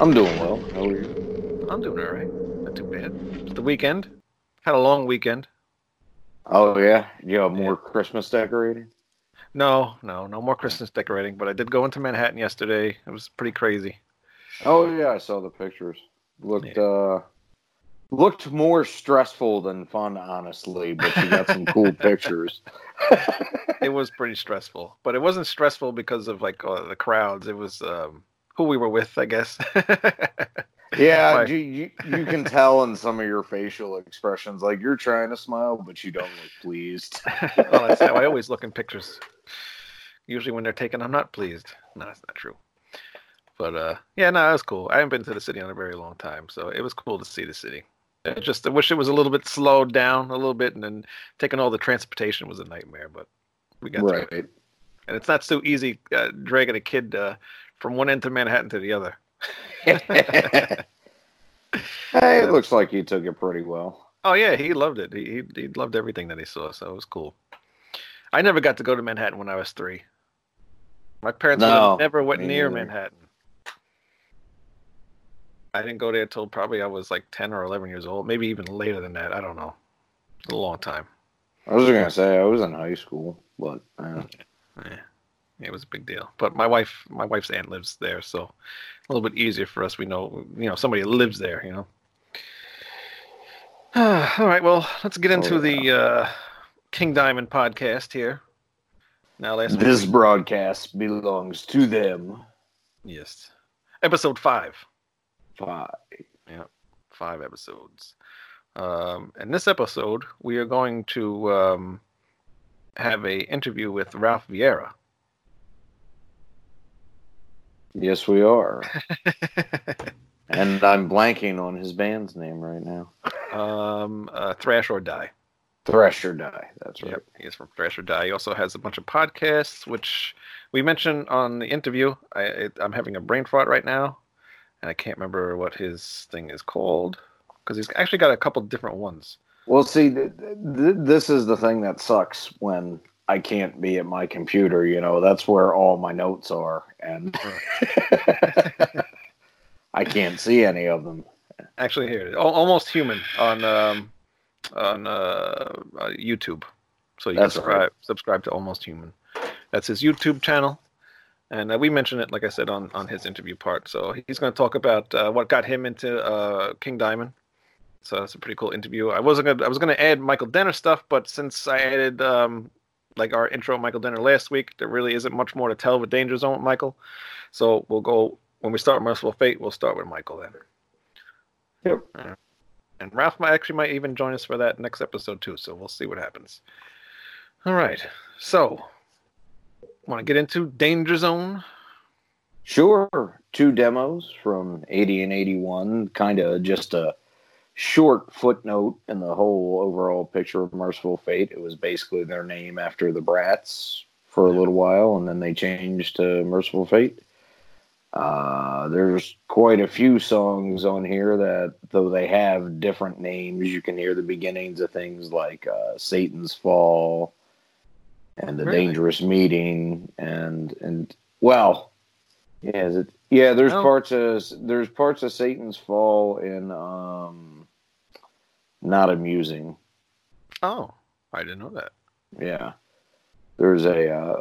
I'm doing well. How are you? I'm doing all right. Not too bad. It's the weekend. Had a long weekend. Oh yeah, you have more Christmas decorating. No, no, no more Christmas decorating. But I did go into Manhattan yesterday. It was pretty crazy. Oh yeah, I saw the pictures. Looked uh, looked more stressful than fun, honestly. But you got some cool pictures. It was pretty stressful, but it wasn't stressful because of like uh, the crowds. It was um, who we were with, I guess. Yeah, you, you you can tell in some of your facial expressions, like you're trying to smile, but you don't look pleased. well, that's how I always look in pictures. Usually when they're taken, I'm not pleased. No, that's not true. But uh, yeah, no, it was cool. I haven't been to the city in a very long time, so it was cool to see the city. I just I wish it was a little bit slowed down a little bit, and then taking all the transportation was a nightmare. But we got through it. right. and it's not so easy uh, dragging a kid uh, from one end of Manhattan to the other. hey, it looks like he took it pretty well. Oh yeah, he loved it. He, he he loved everything that he saw, so it was cool. I never got to go to Manhattan when I was three. My parents No, never went near neither. Manhattan. I didn't go there till probably I was like ten or eleven years old, maybe even later than that. I don't know. It's a long time. I was gonna say I was in high school, but uh, Yeah, it was a big deal. But my wife, my wife's aunt lives there, so a little bit easier for us. We know, you know, somebody lives there. You know. All right. Well, let's get into Oh, the uh, King Diamond podcast here. Now, last this we- broadcast belongs to them. yes, episode five. Five. Yeah, Five episodes. Um, in this episode, we are going to um, have a interview with Ralph Viera. Yes, we are. and I'm blanking on his band's name right now. um, uh, Thrash or Die. Thrash or Die. That's right. Yep, he's from Thrash or Die. He also has a bunch of podcasts, which we mentioned on the interview. I, I'm having a brain fart right now, and I can't remember what his thing is called because he's actually got a couple different ones. Well, see, th- th- this is the thing that sucks when I can't be at my computer. You know, that's where all my notes are, and I can't see any of them. Actually, here, it is. Al- almost human on um, on uh, uh, YouTube. So you That's can right. subscribe, subscribe to Almost Human. That's his YouTube channel, and uh, we mentioned it, like I said, on on his interview part. So he's going to talk about uh, what got him into uh, King Diamond. So that's a pretty cool interview. I wasn't gonna, I was going to add Michael Denner stuff, but since I added um, like our intro Michael Denner last week, there really isn't much more to tell with Danger Zone with Michael. So we'll go when we start Mercyful Fate. We'll start with Michael then. Yep. Uh, and Ralph might actually might even join us for that next episode too. So we'll see what happens. All right. So, want to get into Danger Zone? Sure, two demos from 80 and 81, kind of just a short footnote in the whole overall picture of Mercyful Fate. It was basically their name after the Brats for a little while, and then they changed to Mercyful Fate. Uh, there's quite a few songs on here that, though they have different names, you can hear the beginnings of things like uh, Satan's Fall and the Really? Dangerous Meeting, and and well, yeah, is it Yeah, there's parts of there's parts of Satan's Fall in um, not amusing. Oh, I didn't know that. Yeah, there's a uh,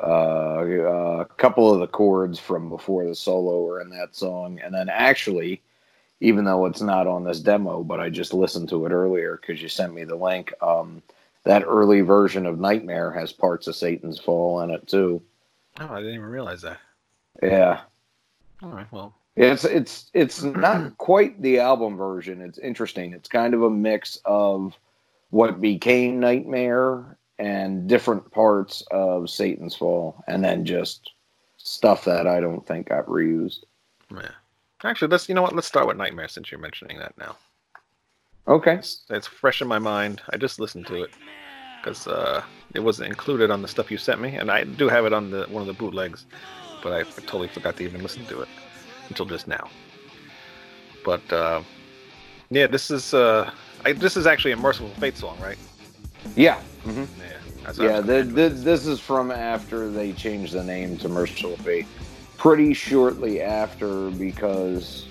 uh, a couple of the chords from before the solo are in that song, and then actually, even though it's not on this demo, but I just listened to it earlier because you sent me the link. Um, that early version of Nightmare has parts of Satan's Fall in it too. Oh, I didn't even realize that. Yeah, All right, well, It's it's it's not quite the album version. It's interesting. It's kind of a mix of what became Nightmare and different parts of Satan's Fall, and then just stuff that I don't think got reused. yeah. Actually, let's you know what? Let's start with Nightmare since you're mentioning that now. Okay. It's, it's fresh in my mind. I just listened to it because uh, it wasn't included on the stuff you sent me, and I do have it on the one of the bootlegs, but I totally forgot to even listen to it until just now. But uh, yeah, this is uh, I, this is actually a Mercyful Fate song, right? Yeah. hmm Yeah. that's Yeah. The, the, this is from after they changed the name to Mercyful Fate. Pretty shortly after, because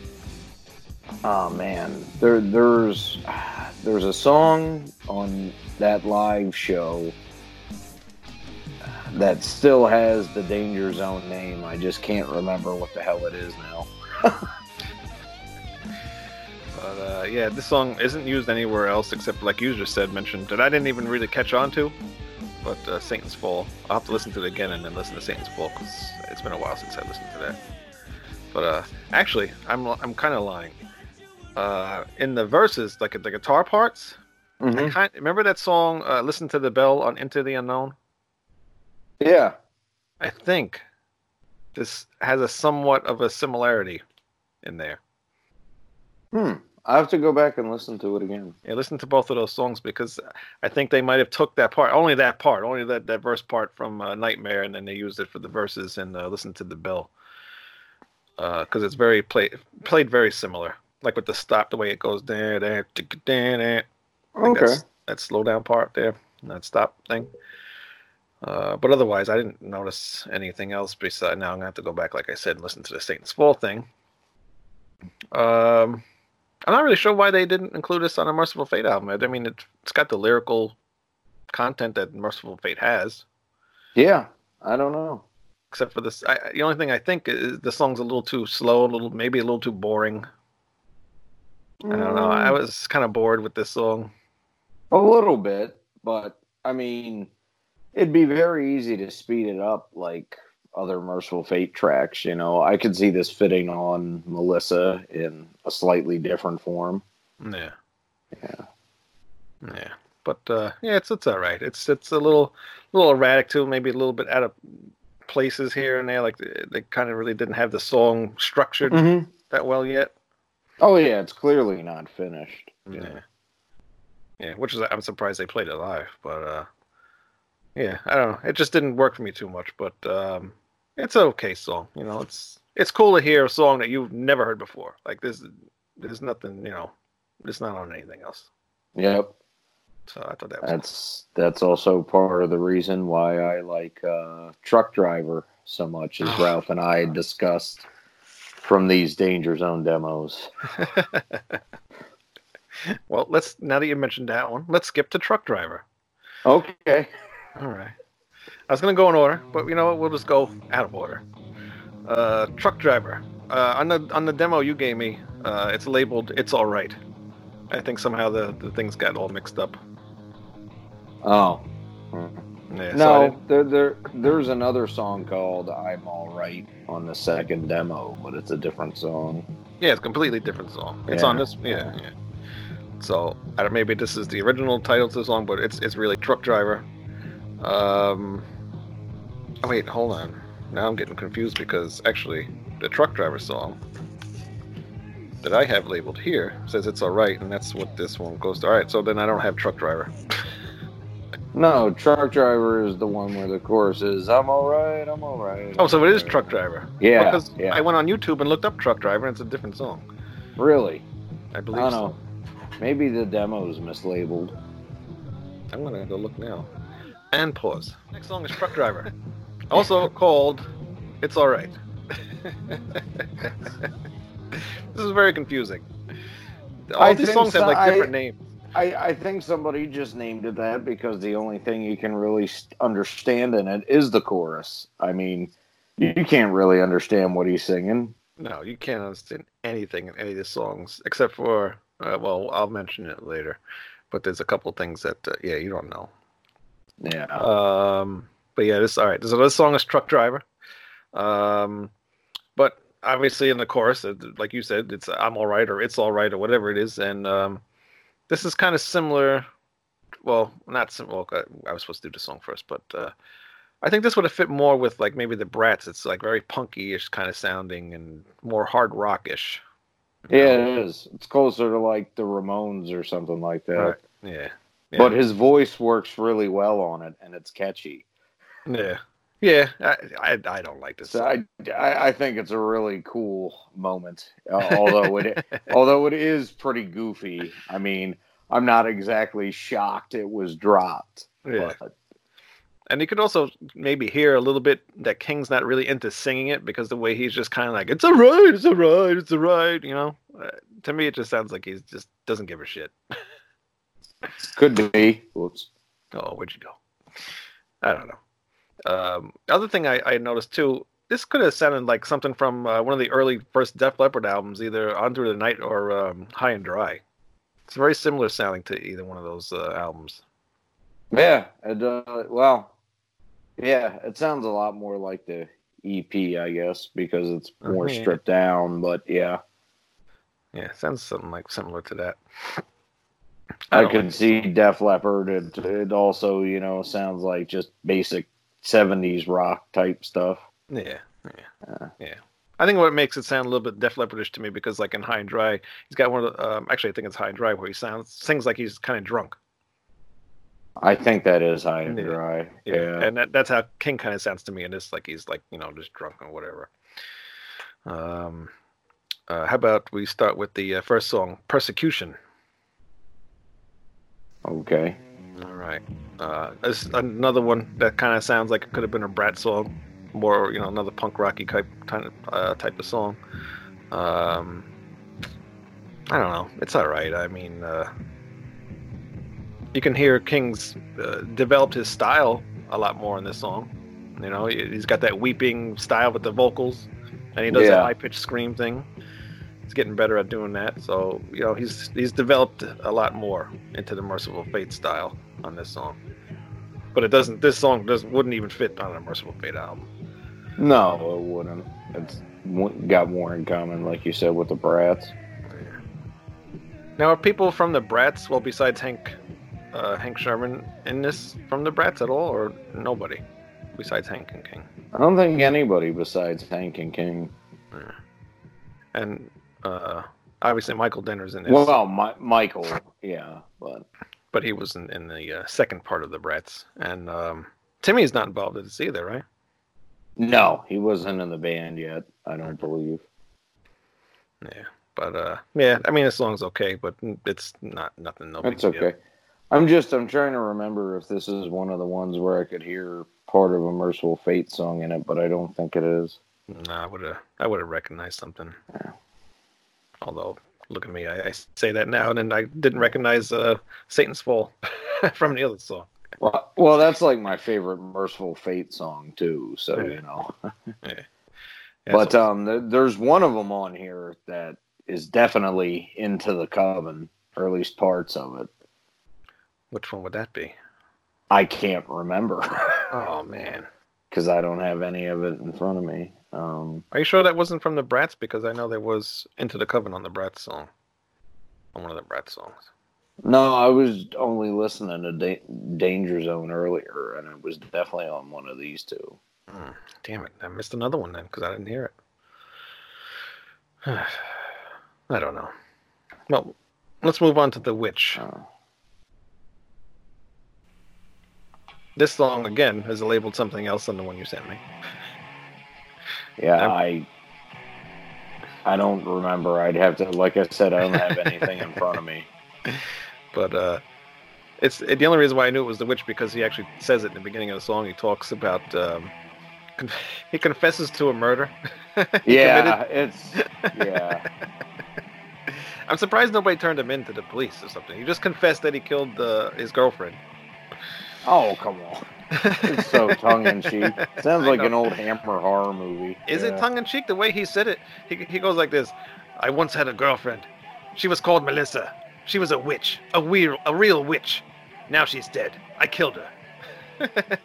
oh man, there there's there's a song on that live show that still has the Danger Zone name. I just can't remember what the hell it is now. But uh, yeah, this song isn't used anywhere else except, like you just said, mentioned that I didn't even really catch on to. But uh, Satan's Fall, I'll have to listen to it again and then listen to Satan's Fall because it's been a while since I listened to that. But uh, actually, I'm I'm kind of lying. Uh, in the verses, like the guitar parts, I Mhm. kind remember that song uh, "Listen to the Bell" on "Into the Unknown." Yeah. I think this has a somewhat of a similarity in there. Hmm. I have to go back and listen to it again. Yeah, listen to both of those songs because I think they might have took that part, only that part, only that, that verse part from uh, Nightmare, and then they used it for the verses and uh, listen to the bell. Because it's very play, played very similar, like with the stop, the way it goes there, there, there, there. Okay. that's- that slow down part there, that stop thing. Uh, but otherwise, I didn't notice anything else besides. Now I'm gonna have to go back, like I said, and listen to the Satan's Fall thing. Um, I'm not really sure why they didn't include this on a Mercyful Fate album. I mean, it, it's got the lyrical content that Mercyful Fate has, Yeah. I don't know. except for this. I, the only thing I think is the song's a little too slow, a little maybe a little too boring. I don't know. I was kind of bored with this song. A little bit, but I mean, it'd be very easy to speed it up like other Mercyful Fate tracks. You know, I could see this fitting on Melissa in a slightly different form. Yeah. Yeah. Yeah. But uh, yeah, it's it's all right. It's it's a little little erratic too. Maybe a little bit out of places here and there. Like they, they kind of really didn't have the song structured Mm-hmm. that well yet. Oh yeah, it's clearly not finished. Yeah. Yeah, which is I'm surprised they played it live, but uh yeah, I don't know. It just didn't work for me too much, but um it's an okay song. You know, it's it's cool to hear a song that you've never heard before. Like this there's nothing, you know, it's not on anything else. Yep. So I thought that was That's that's also part of the reason why I like uh, Truck Driver so much, as Oh. Ralph and I discussed from these Danger Zone demos. well, let's now that you mentioned that one, let's skip to truck driver. Okay. All right. I was gonna go in order, but you know what? We'll just go out of order. Uh, truck driver. Uh, on the on the demo you gave me, uh, it's labeled "It's All Right." I think somehow the, the things got all mixed up. Oh. Yeah, No, didn't- there, there, there's another song called "I'm All Right" on the second demo, but it's a different song. yeah, it's a completely different song. It's Yeah. on this. Yeah, yeah. So I don't. Maybe this is the original title to the song, but it's it's really truck driver. Um. Oh wait, hold on. Now I'm getting confused because actually the truck driver song that I have labeled here says it's all right, and that's what this one goes to. All right, so then I don't have truck driver. No, Truck Driver is the one where the chorus is "I'm all right, I'm all right." Oh, so it is truck driver. Yeah, Because yeah. I went on YouTube and looked up truck driver, and it's a different song. Really? I I believe don't so. know. Maybe the demo is mislabeled. I'm gonna go look now. And pause. Next song is Truck Driver. also called It's Alright. this is very confusing. All I these songs have so- like I- different names. I, I think somebody just named it that because the only thing you can really understand in it is the chorus. I mean, you, you can't really understand what he's singing. No, you can't understand anything in any of the songs except for uh, well, I'll mention it later. But there's a couple things that uh, yeah, you don't know. Yeah. Um, but yeah, this all right. So this song is Truck Driver. Um, but obviously in the chorus, uh, like you said, it's I'm all right or it's all right or whatever it is, and um, this is kind of similar. Well, not sim- well. I was supposed to do the song first, but uh, I think this would have fit more with like maybe the Brats. It's like very punky-ish kind of sounding and more hard rock-ish. yeah, know? it is. It's closer to like the Ramones or something like that. Right. Yeah. Yeah. But his voice works really well on it, and it's catchy. Yeah. Yeah. I, I, I don't like this. So. I, I, I think it's a really cool moment. Uh, although it although it is pretty goofy. I mean, I'm not exactly shocked it was dropped. Yeah. But And you could also maybe hear a little bit that King's not really into singing it because the way he's just kind of like, it's a all right, it's a all right, it's a all right, you know? Uh, to me, it just sounds like he just doesn't give a shit. could be. Whoops. Oh, where'd you go? I don't know. Um, other thing I, I noticed too, this could have sounded like something from uh, one of the early first Def Leppard albums, either On Through the Night or um, High and Dry. It's very similar sounding to either one of those uh, albums. Yeah. It, uh, well, yeah. It sounds a lot more like the EP, I guess, because it's more Mhm. stripped down. But yeah, Yeah, it sounds something like similar to that. I, could like- see Def Leppard. It, it also, you know, sounds like just basic '70s rock type stuff. Yeah, yeah, Uh. yeah. I think what makes it sound a little bit Def Leppardish to me because, like in High and Dry, he's got one of the. Um, actually, I think it's High and Dry where he sounds sings like he's kind of drunk. I think that is high and Yeah. dry. Yeah. and that, that's how King kind of sounds to me. And it's like he's like you know just drunk or whatever. Um, uh, how about we start with the uh, first song, "Persecution"? Okay. All right. Uh, this is another one that kind of sounds like it could have been a Brat song, more you know another punk rocky type kind of uh, type of song. Um, I don't know. It's all right. I mean, uh, you can hear King's uh, developed his style a lot more in this song. You know, he- he's got that weeping style with the vocals, and he does that high pitched scream thing. He's getting better at doing that. So you know, he's he's developed a lot more into the Mercyful Fate style on this song. But it doesn't. This song does wouldn't even fit on a Mercyful Fate album. No, it wouldn't. It's got more in common, like you said, with the Brats. Now, are people from the Brats, well, besides Hank, uh, Hank Shermann, in this from the Brats at all, or nobody besides Hank and King? I don't think anybody besides Hank and King. And uh, obviously Michael Denner's in this, Well, Mi- Michael, yeah, but but he was in, in the uh, second part of the Brats, and um, Timi's not involved in this either, right? no, he wasn't in the band yet. I don't believe. Yeah, but uh, yeah, I mean the song's okay, but it's not nothing. No deal. okay. I'm just I'm trying to remember if this is one of the ones where I could hear part of a Mercyful Fate song in it, but I don't think it is. No, I would have. I would have recognized something. Yeah. Although, look at me, I, I say that now, and then I didn't recognize uh, "Satan's Fall" from the other song. Well, well, that's like my favorite Mercyful Fate song too. So Yeah. you know, Yeah, but um, th- there's one of them on here that is definitely into the coven, or at least parts of it. which one would that be? I can't remember Oh man, because I don't have any of it in front of me. Um, are you sure that wasn't from the Brats? Because I know there was "Into the Coven" on the Brats song, on one of the Brats songs. no, I was only listening to da- Danger Zone earlier, and it was definitely on one of these two. Hmm, damn it, I missed another one then because I didn't hear it. I don't know. Well, let's move on to the Witch. Uh, This song again is labeled something else than the one you sent me. Yeah. I I don't remember. I'd have to, like I said, I don't have anything in front of me. But uh, it's it, the only reason why I knew it was the witch because he actually says it in the beginning of the song. He talks about um, Con- he confesses to a murder. Yeah, it's yeah. I'm surprised nobody turned him in to the police or something. He just confessed that he killed uh, his girlfriend. Oh come on, it's so tongue in cheek. Sounds like an old Hammer horror movie. Is Yeah. it tongue in cheek the way he said it? He, he goes like this I once had a girlfriend. She was called Melissa. She was a witch, a real, a real witch. Now she's dead. I killed her.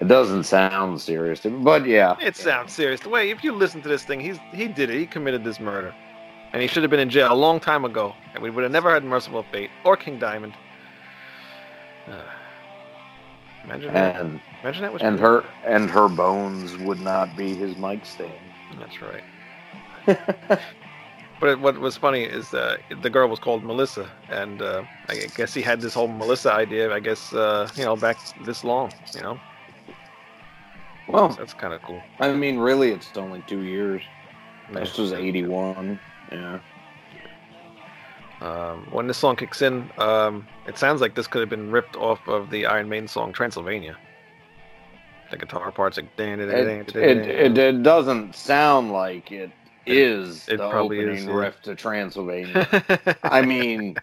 It doesn't sound serious, but yeah. It sounds serious. The way, if you listen to this thing, he's he did it. He committed this murder, and he should have been in jail a long time ago, and we would have never had Mercyful Fate or King Diamond. Uh, imagine that. And Imagine that was and her and her bones would not be his mic stand. That's right. But what was funny is uh, the girl was called Melissa, and uh, I guess he had this whole Melissa idea. I guess uh, you know back this long. You know, well, that's kind of cool. I mean, really, it's only two years. This was '81. Yeah. Um, when this song kicks in, um, it sounds like this could have been ripped off of the Iron Maiden song Transylvania. The guitar parts like It, it, it, it doesn't sound like it is It the probably opening is, yeah. riff to Transylvania. I mean,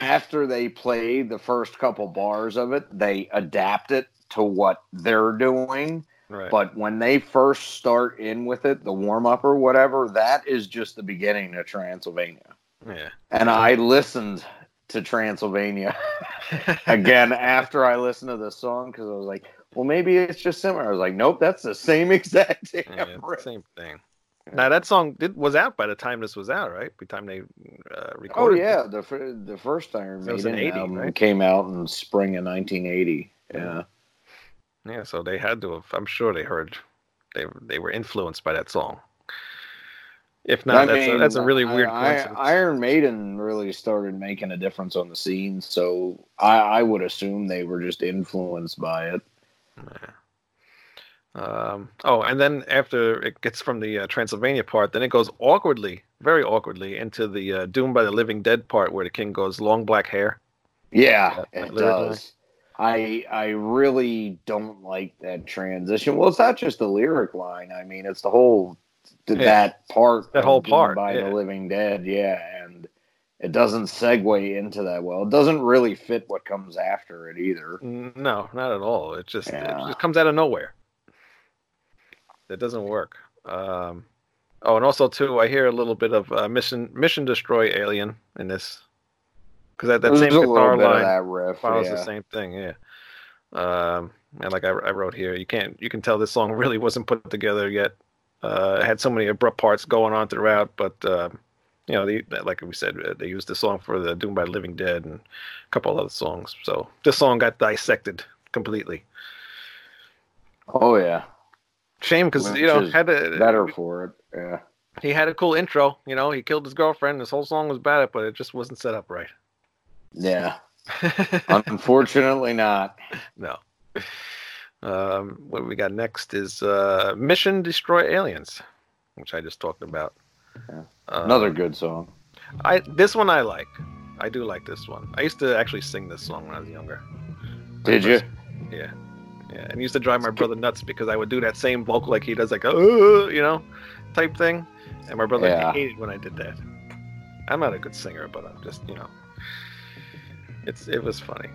after they play the first couple bars of it, they adapt it to what they're doing. right. But when they first start in with it, the warm up or whatever, that is just the beginning of Transylvania. Yeah. And I listened to Transylvania again after I listened to the song because I was like, well, maybe it's just similar. I was like, nope, that's the same exact yeah, it's the riff. same thing. Now that song did was out by the time this was out, right? By the time they uh, Oh recorded. it. yeah, the the first Iron That was in Maiden 80, album right? came out in spring of 1980. Yeah, Yeah, so they had to have. I'm sure they heard. They they were influenced by that song. If not, that's, a, that's a really weird I- I- Iron Maiden really started making a difference on the scene, so I, I would assume they were just influenced by it. Yeah. Um, oh, and then after it gets from the uh, Transylvania part, then it goes awkwardly, very awkwardly, into the uh, Doomed by the Living Dead part, where the king goes long black hair. Yeah, that it does. I I really don't like that transition. Well, it's not just the lyric line. I mean, it's the whole th- Yeah. that part. That whole part, by yeah. the Living Dead. Yeah, and it doesn't segue into that well. It doesn't really fit what comes after it either. No, not at all. It just it just comes out of nowhere. It doesn't work. Um, oh, and also too, I hear a little bit of uh, mission mission destroy alien in this because that, that There's same guitar line riff. follows yeah. the same thing. Yeah. Um, and like I, I wrote here, you can't you can tell this song really wasn't put together yet. Uh, had so many abrupt parts going on throughout, but um, you know, the, like we said, uh, they used the song for the Doom by the Living Dead and a couple other songs. So this song got dissected completely. Oh yeah, Shame because you know had a, better for it. Yeah. he had a cool intro. You know, he killed his girlfriend. This whole song was about it, but it just wasn't set up right. Yeah. Unfortunately, not. no. Um, what we got next is uh, Mission Destroy Aliens, which I just talked about. Yeah. Another good song. I this one I like. I do like this one. I used to actually sing this song when I was younger. Did you? Yeah, yeah, and used to drive my brother nuts because I would do that same vocal like he does, like uh, you know, type thing, and my brother Yeah. hated when I did that. I'm not a good singer, but I'm just you know, it's it was funny,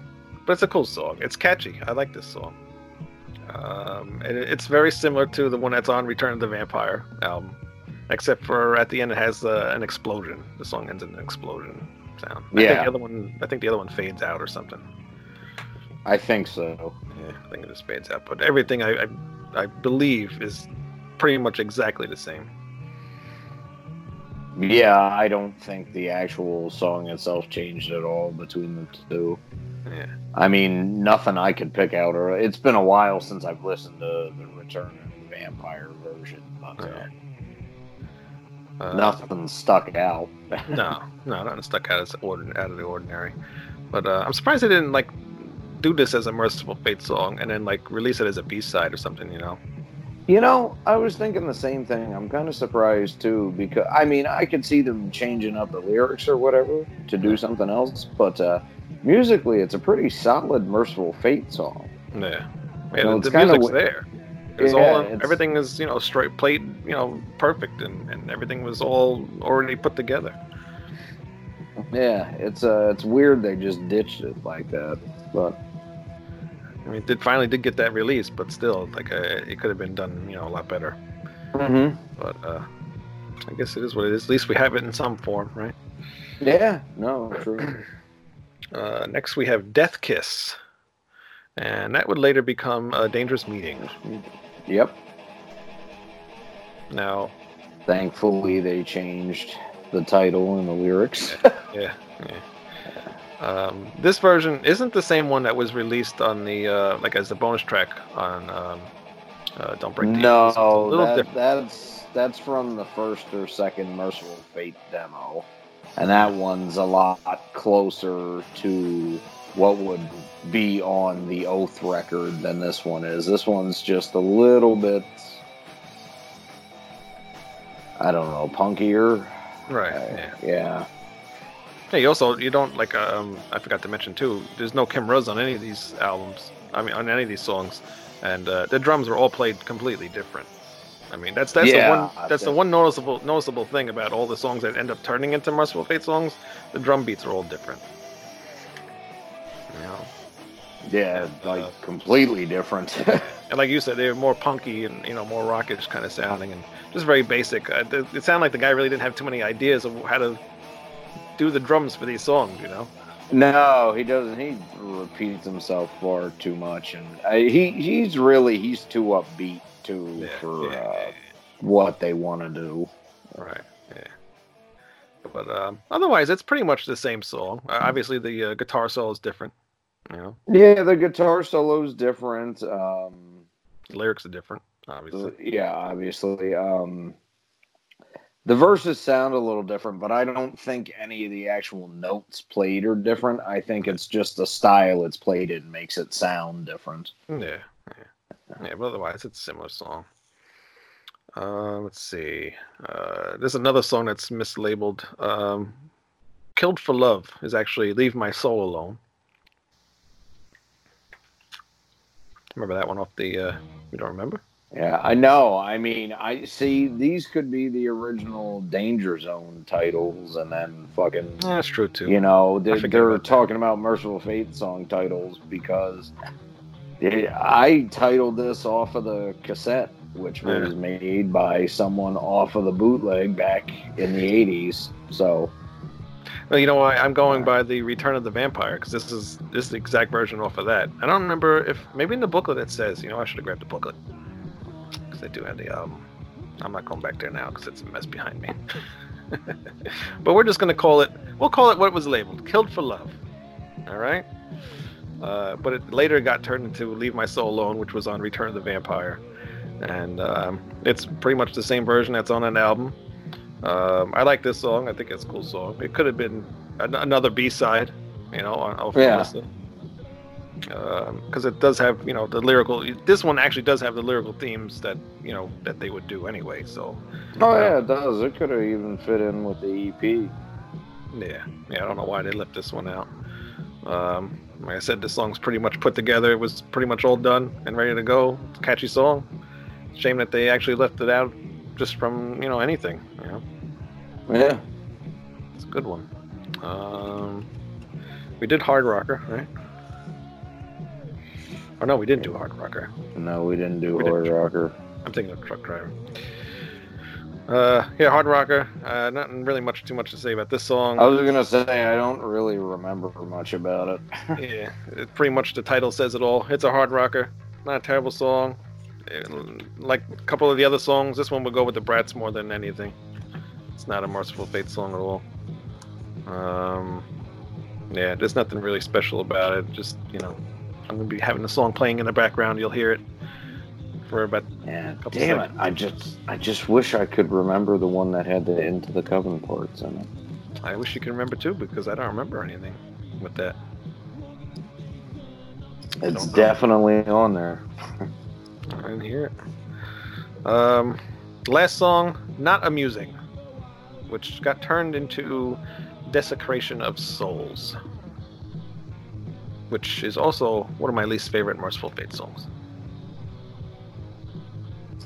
but it's a cool song. It's catchy. I like this song. Um, and it's very similar to the one that's on Return of the Vampire album, except for at the end it has uh, an explosion. The song ends in an explosion sound. I think Yeah. the other one, I think the other one fades out or something. I think so. Yeah, I think it just fades out. But everything I, I, I believe is pretty much exactly the same. Yeah, I don't think the actual song itself changed at all between the two. Yeah. I mean, nothing I could pick out. Or it's been a while since I've listened to the Return of the Vampire version, but uh, Uh, nothing stuck out. no, no, nothing stuck out as ordin- out of the ordinary. But uh, I'm surprised they didn't like do this as a Mercyful Fate song and then like release it as a B side or something. You know? You know, I was thinking the same thing. I'm kind of surprised too because I mean, I could see them changing up the lyrics or whatever to do something else, but uh, musically, it's a pretty solid Mercyful Fate song. Yeah. You Yeah, know, the, it's music's w- there. It was Yeah, all it's- everything is you know straight played you know perfect and, and everything was all already put together. Yeah, it's uh, it's weird they just ditched it like that, but I mean, it did finally did get that release, but still, like uh, it could have been done you know a lot better. mm-hmm. But uh, I guess it is what it is. At least we have it in some form, right? yeah, no, true. Uh, next we have Death Kiss, and that would later become a Dangerous Meeting. yep. Now, Thankfully, they changed the title and the lyrics. yeah, yeah. Um, this version isn't the same one that was released on the uh, like as the bonus track on um, uh, Don't Break the no, that, that's that's from the first or second Mercyful Fate demo, and that one's a lot closer to what would be on the Oath record than this one is. This one's just a little bit, I don't know, punkier. Right. Uh, Yeah. yeah. Hey, also you don't like um I forgot to mention too. There's no Kim Ruzz on any of these albums. I mean on any of these songs, and uh, the drums are all played completely different. I mean that's that's Yeah, the one that's the one noticeable noticeable thing about all the songs that end up turning into Mercyful Fate songs. The drum beats are all different. You know, Yeah, like Uh, completely different. and like you said, they're more punky and you know more rockish kind of sounding and just very basic. Uh, th- it sounded like the guy really didn't have too many ideas of how to do the drums for these songs. You know. No, he doesn't. He repeats himself far too much, and uh, he he's really he's too upbeat too Yeah, for yeah, uh, yeah, what they want to do. Right. Yeah. But um, otherwise, it's pretty much the same song. Uh, obviously, the uh, guitar solo is different. You know, Yeah, the guitar solo is different. Um, the lyrics are different. Obviously. yeah, obviously. Um, the verses sound a little different, but I don't think any of the actual notes played are different. I think it's just the style it's played in makes it sound different. Yeah. Yeah. But otherwise, it's a similar song. Uh, let's see. Uh, there's another song that's mislabeled. Um, "Killed for Love" is actually "Leave My Soul Alone." Remember that one off the? Uh, you don't remember? Yeah, I know. I mean, I see these could be the original Danger Zone titles, and then fucking, Yeah, that's true too. you know, they're, they're about that. talking about Mercyful Fate song titles because I titled this off of the cassette, which was Yeah. made by someone off of the bootleg back in the '80s. So, Well, you know why I'm going by the Return of the Vampire because this is this is the exact version off of that. I don't remember if maybe in the booklet it says. You know, I should have grabbed the booklet because they do have the album. I'm not going back there now because it's a mess behind me. but we're just gonna call it. We'll call it what it was labeled: "Killed for Love." All right. Uh, but it later got turned into "Leave My Soul Alone," which was on Return of the Vampire, and um, it's pretty much the same version that's on an album. Um, I like this song. I think it's a cool song. It could have been an- another B side, you know, on off Yeah. Because it does have, you know, the lyrical. This one actually does have the lyrical themes that you know that they would do anyway. So oh Uh, yeah, it does. It could have even fit in with the EP. yeah, yeah. I don't know why they left this one out. Um, like I said, this song's pretty much put together. It was pretty much all done and ready to go. It's a catchy song. Shame that they actually left it out just from you know anything. You know. Yeah. It's a good one. Um, we did Hard Rocker, right? Oh no, we didn't do Hard Rocker. No, we didn't do We Hard do- Rocker. I'm thinking of Truck Driver. Uh, yeah, Hard Rocker. Uh, nothing really much too much to say about this song. I was gonna say I don't really remember much about it. yeah, it, pretty much the title says it all. It's a hard rocker. Not a terrible song. It- like a couple of the other songs, this one would go with the Brats more than anything. It's not a Mercyful Fate song at all. Um, yeah, there's nothing really special about it. Just you know, I'm gonna be having the song playing in the background. You'll hear it for about Yeah, Couple damn it! I just, I just wish I could remember the one that had the Into the Coven parts in it. I wish you could remember too, because I don't remember anything with that. It's definitely on there. I didn't hear it. Um, last song, not amusing, which got turned into Desecration of Souls, which is also one of my least favorite Mercyful Fate songs.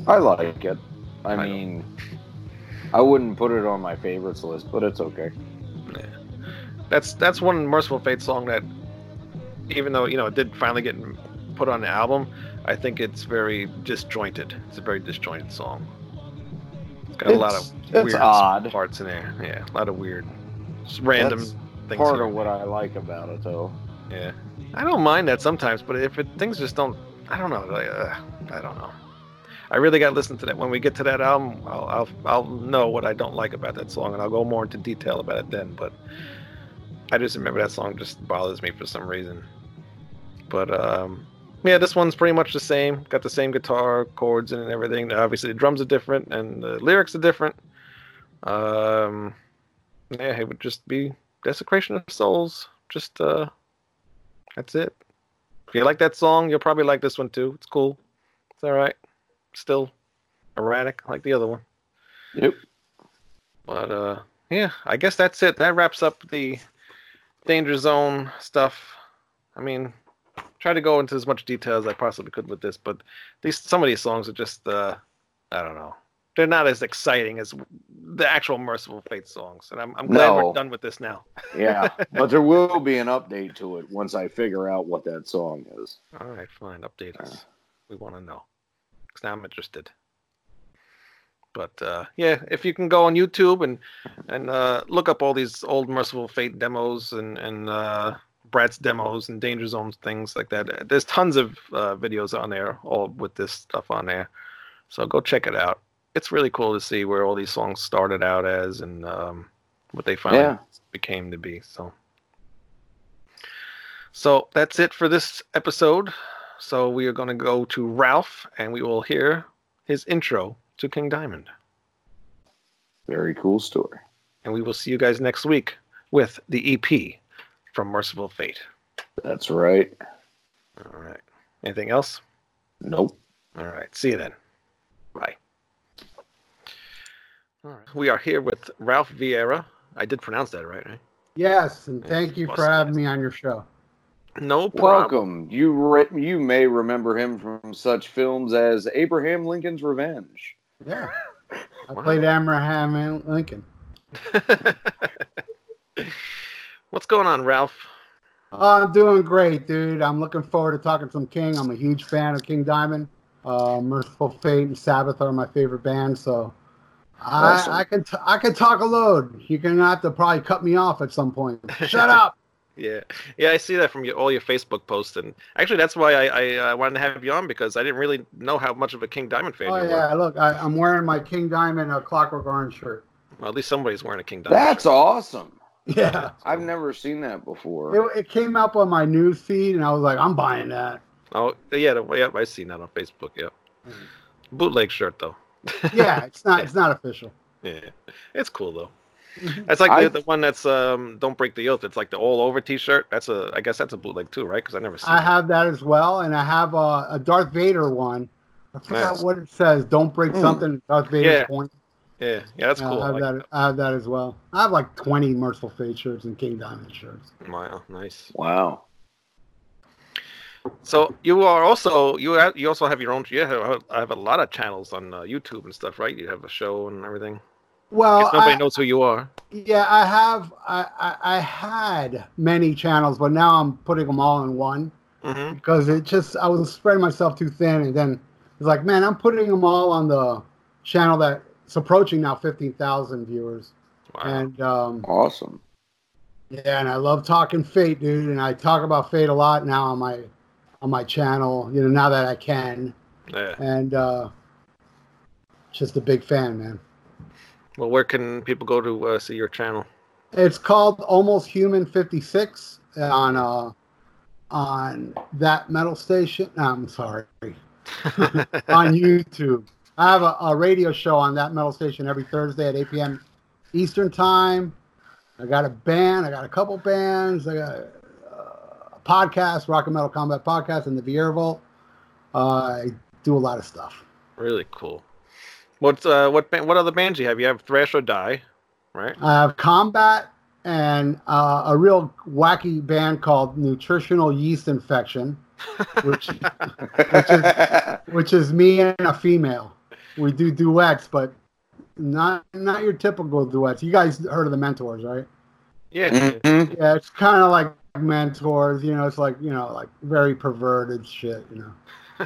I like it. I, I don't. mean, I wouldn't put it on my favorites list, but it's okay. That's that's one Mercyful Fate song that, even though you know it did finally get put on the album, I think it's very disjointed. It's a very disjointed song. It's got a lot of It's- it's weird odd. parts in there. Yeah, a lot of weird, random That's things. Part here. of what I like about it, though. Yeah, I don't mind that sometimes, but if it, things just don't, I don't know. Like, uh, I don't know. I really got to listen to that. When we get to that album, I'll, I'll I'll know what I don't like about that song, and I'll go more into detail about it then. But I just remember that song just bothers me for some reason. But um, yeah, this one's pretty much the same. Got the same guitar chords and everything. Obviously, the drums are different and the lyrics are different. Um, yeah, it would just be Desecration of Souls. Just uh, that's it. If you like that song, you'll probably like this one too. It's cool. It's all right. Still erratic like the other one. Yep. But uh, yeah, I guess that's it. That wraps up the Danger Zone stuff. I mean, try to go into as much detail as I possibly could with this, but these some of these songs are just uh, I don't know. They're not as exciting as the actual Mercyful Fate songs, and I'm I'm glad No. we're done with this now. Yeah, but there will be an update to it once I figure out what that song is. All right, fine. Update us. We want to know. 'Cause now I'm interested. But uh, yeah, if you can go on YouTube and and uh, look up all these old Mercyful Fate demos and and uh, Brats demos and Danger Zone things like that, there's tons of uh, videos on there, all with this stuff on there. So go check it out. It's really cool to see where all these songs started out as and um, what they finally Yeah. became to be. So. So that's it for this episode. So we are going to go to Ralph and we will hear his intro to King Diamond. Very cool story. And we will see you guys next week with the EP from Mercyful Fate. That's right. All right. Anything else? Nope. All right. See you then. Bye. All right. We are here with Ralph Viera. I did pronounce that right, right? Yes, and thank you for having me on your show. No problem. Welcome. You re- you may remember him from such films as Abraham Lincoln's Revenge. Yeah. I Wow. played Abraham Lincoln. What's going on, Ralph? Oh, I'm doing great, dude. I'm looking forward to talking some King. I'm a huge fan of King Diamond. Uh, Mercyful Fate and Sabbath are my favorite bands, so Awesome. I, I can t- I can talk a load. You're gonna have to probably cut me off at some point. Shut up. Yeah, yeah, I see that from your, all your Facebook posts, and actually, that's why I, I uh, wanted to have you on because I didn't really know how much of a King Diamond fan Oh you were. yeah, look, I, I'm wearing my King Diamond uh, Clockwork Orange shirt. Well, at least somebody's wearing a King Diamond. That's awesome. Yeah. I've never seen that before. It, it came up on my news feed, and I was like, I'm buying that. Oh, yeah, the, yeah, I seen that on Facebook. Yeah, bootleg shirt though. Yeah, it's not it's not official. Yeah, it's cool though. That's like I- the, the one that's um don't break the oath. It's like the all over T-shirt. That's a I guess that's a bootleg too, right? Because I never seen. I that. have that as well, and I have a, a Darth Vader one. I forgot Nice. what it says. Don't break Hmm. something. Darth Vader's Yeah, point. Yeah, yeah, that's Yeah, cool. I I have like that. I have that as well. I have like 20 Mercyful Fate shirts and King Diamond shirts. Wow, nice. Wow. So you are also you have, you also have your own. You have, I have a lot of channels on uh, YouTube and stuff, right? You have a show and everything. Well, Guess nobody I, knows who you are. yeah, I have. I, I I had many channels, but now I'm putting them all in one hmm because it just I was spreading myself too thin, and then it's like, man, I'm putting them all on the channel that's approaching now 15,000 viewers, Wow. and um, Awesome. Yeah, and I love talking Fate, dude, and I talk about Fate a lot now on my on my channel. You know, now that I can, yeah. and uh, just a big fan, man. Well, where can people go to uh, see your channel? It's called Almost Human 56 on uh on that metal station. I'm sorry, on YouTube. I have a, a radio show on that metal station every Thursday at 8 p.m. Eastern time. I got a band. I got a couple bands. I got uh, a podcast, Rock and Metal Combat Podcast, and the Viera Vault. Uh, I do a lot of stuff. really cool. What's uh what band, what other bands you have? You have Thrash or Die, right? I have Combat and uh, a real wacky band called Nutritional Yeast Infection, which which is me and a female. we do duets, but not not your typical duets. You guys heard of the Mentors, right? Yeah. Mhm. Yeah, it's kind of like Mentors. You know, it's like you know, like very perverted shit. You know,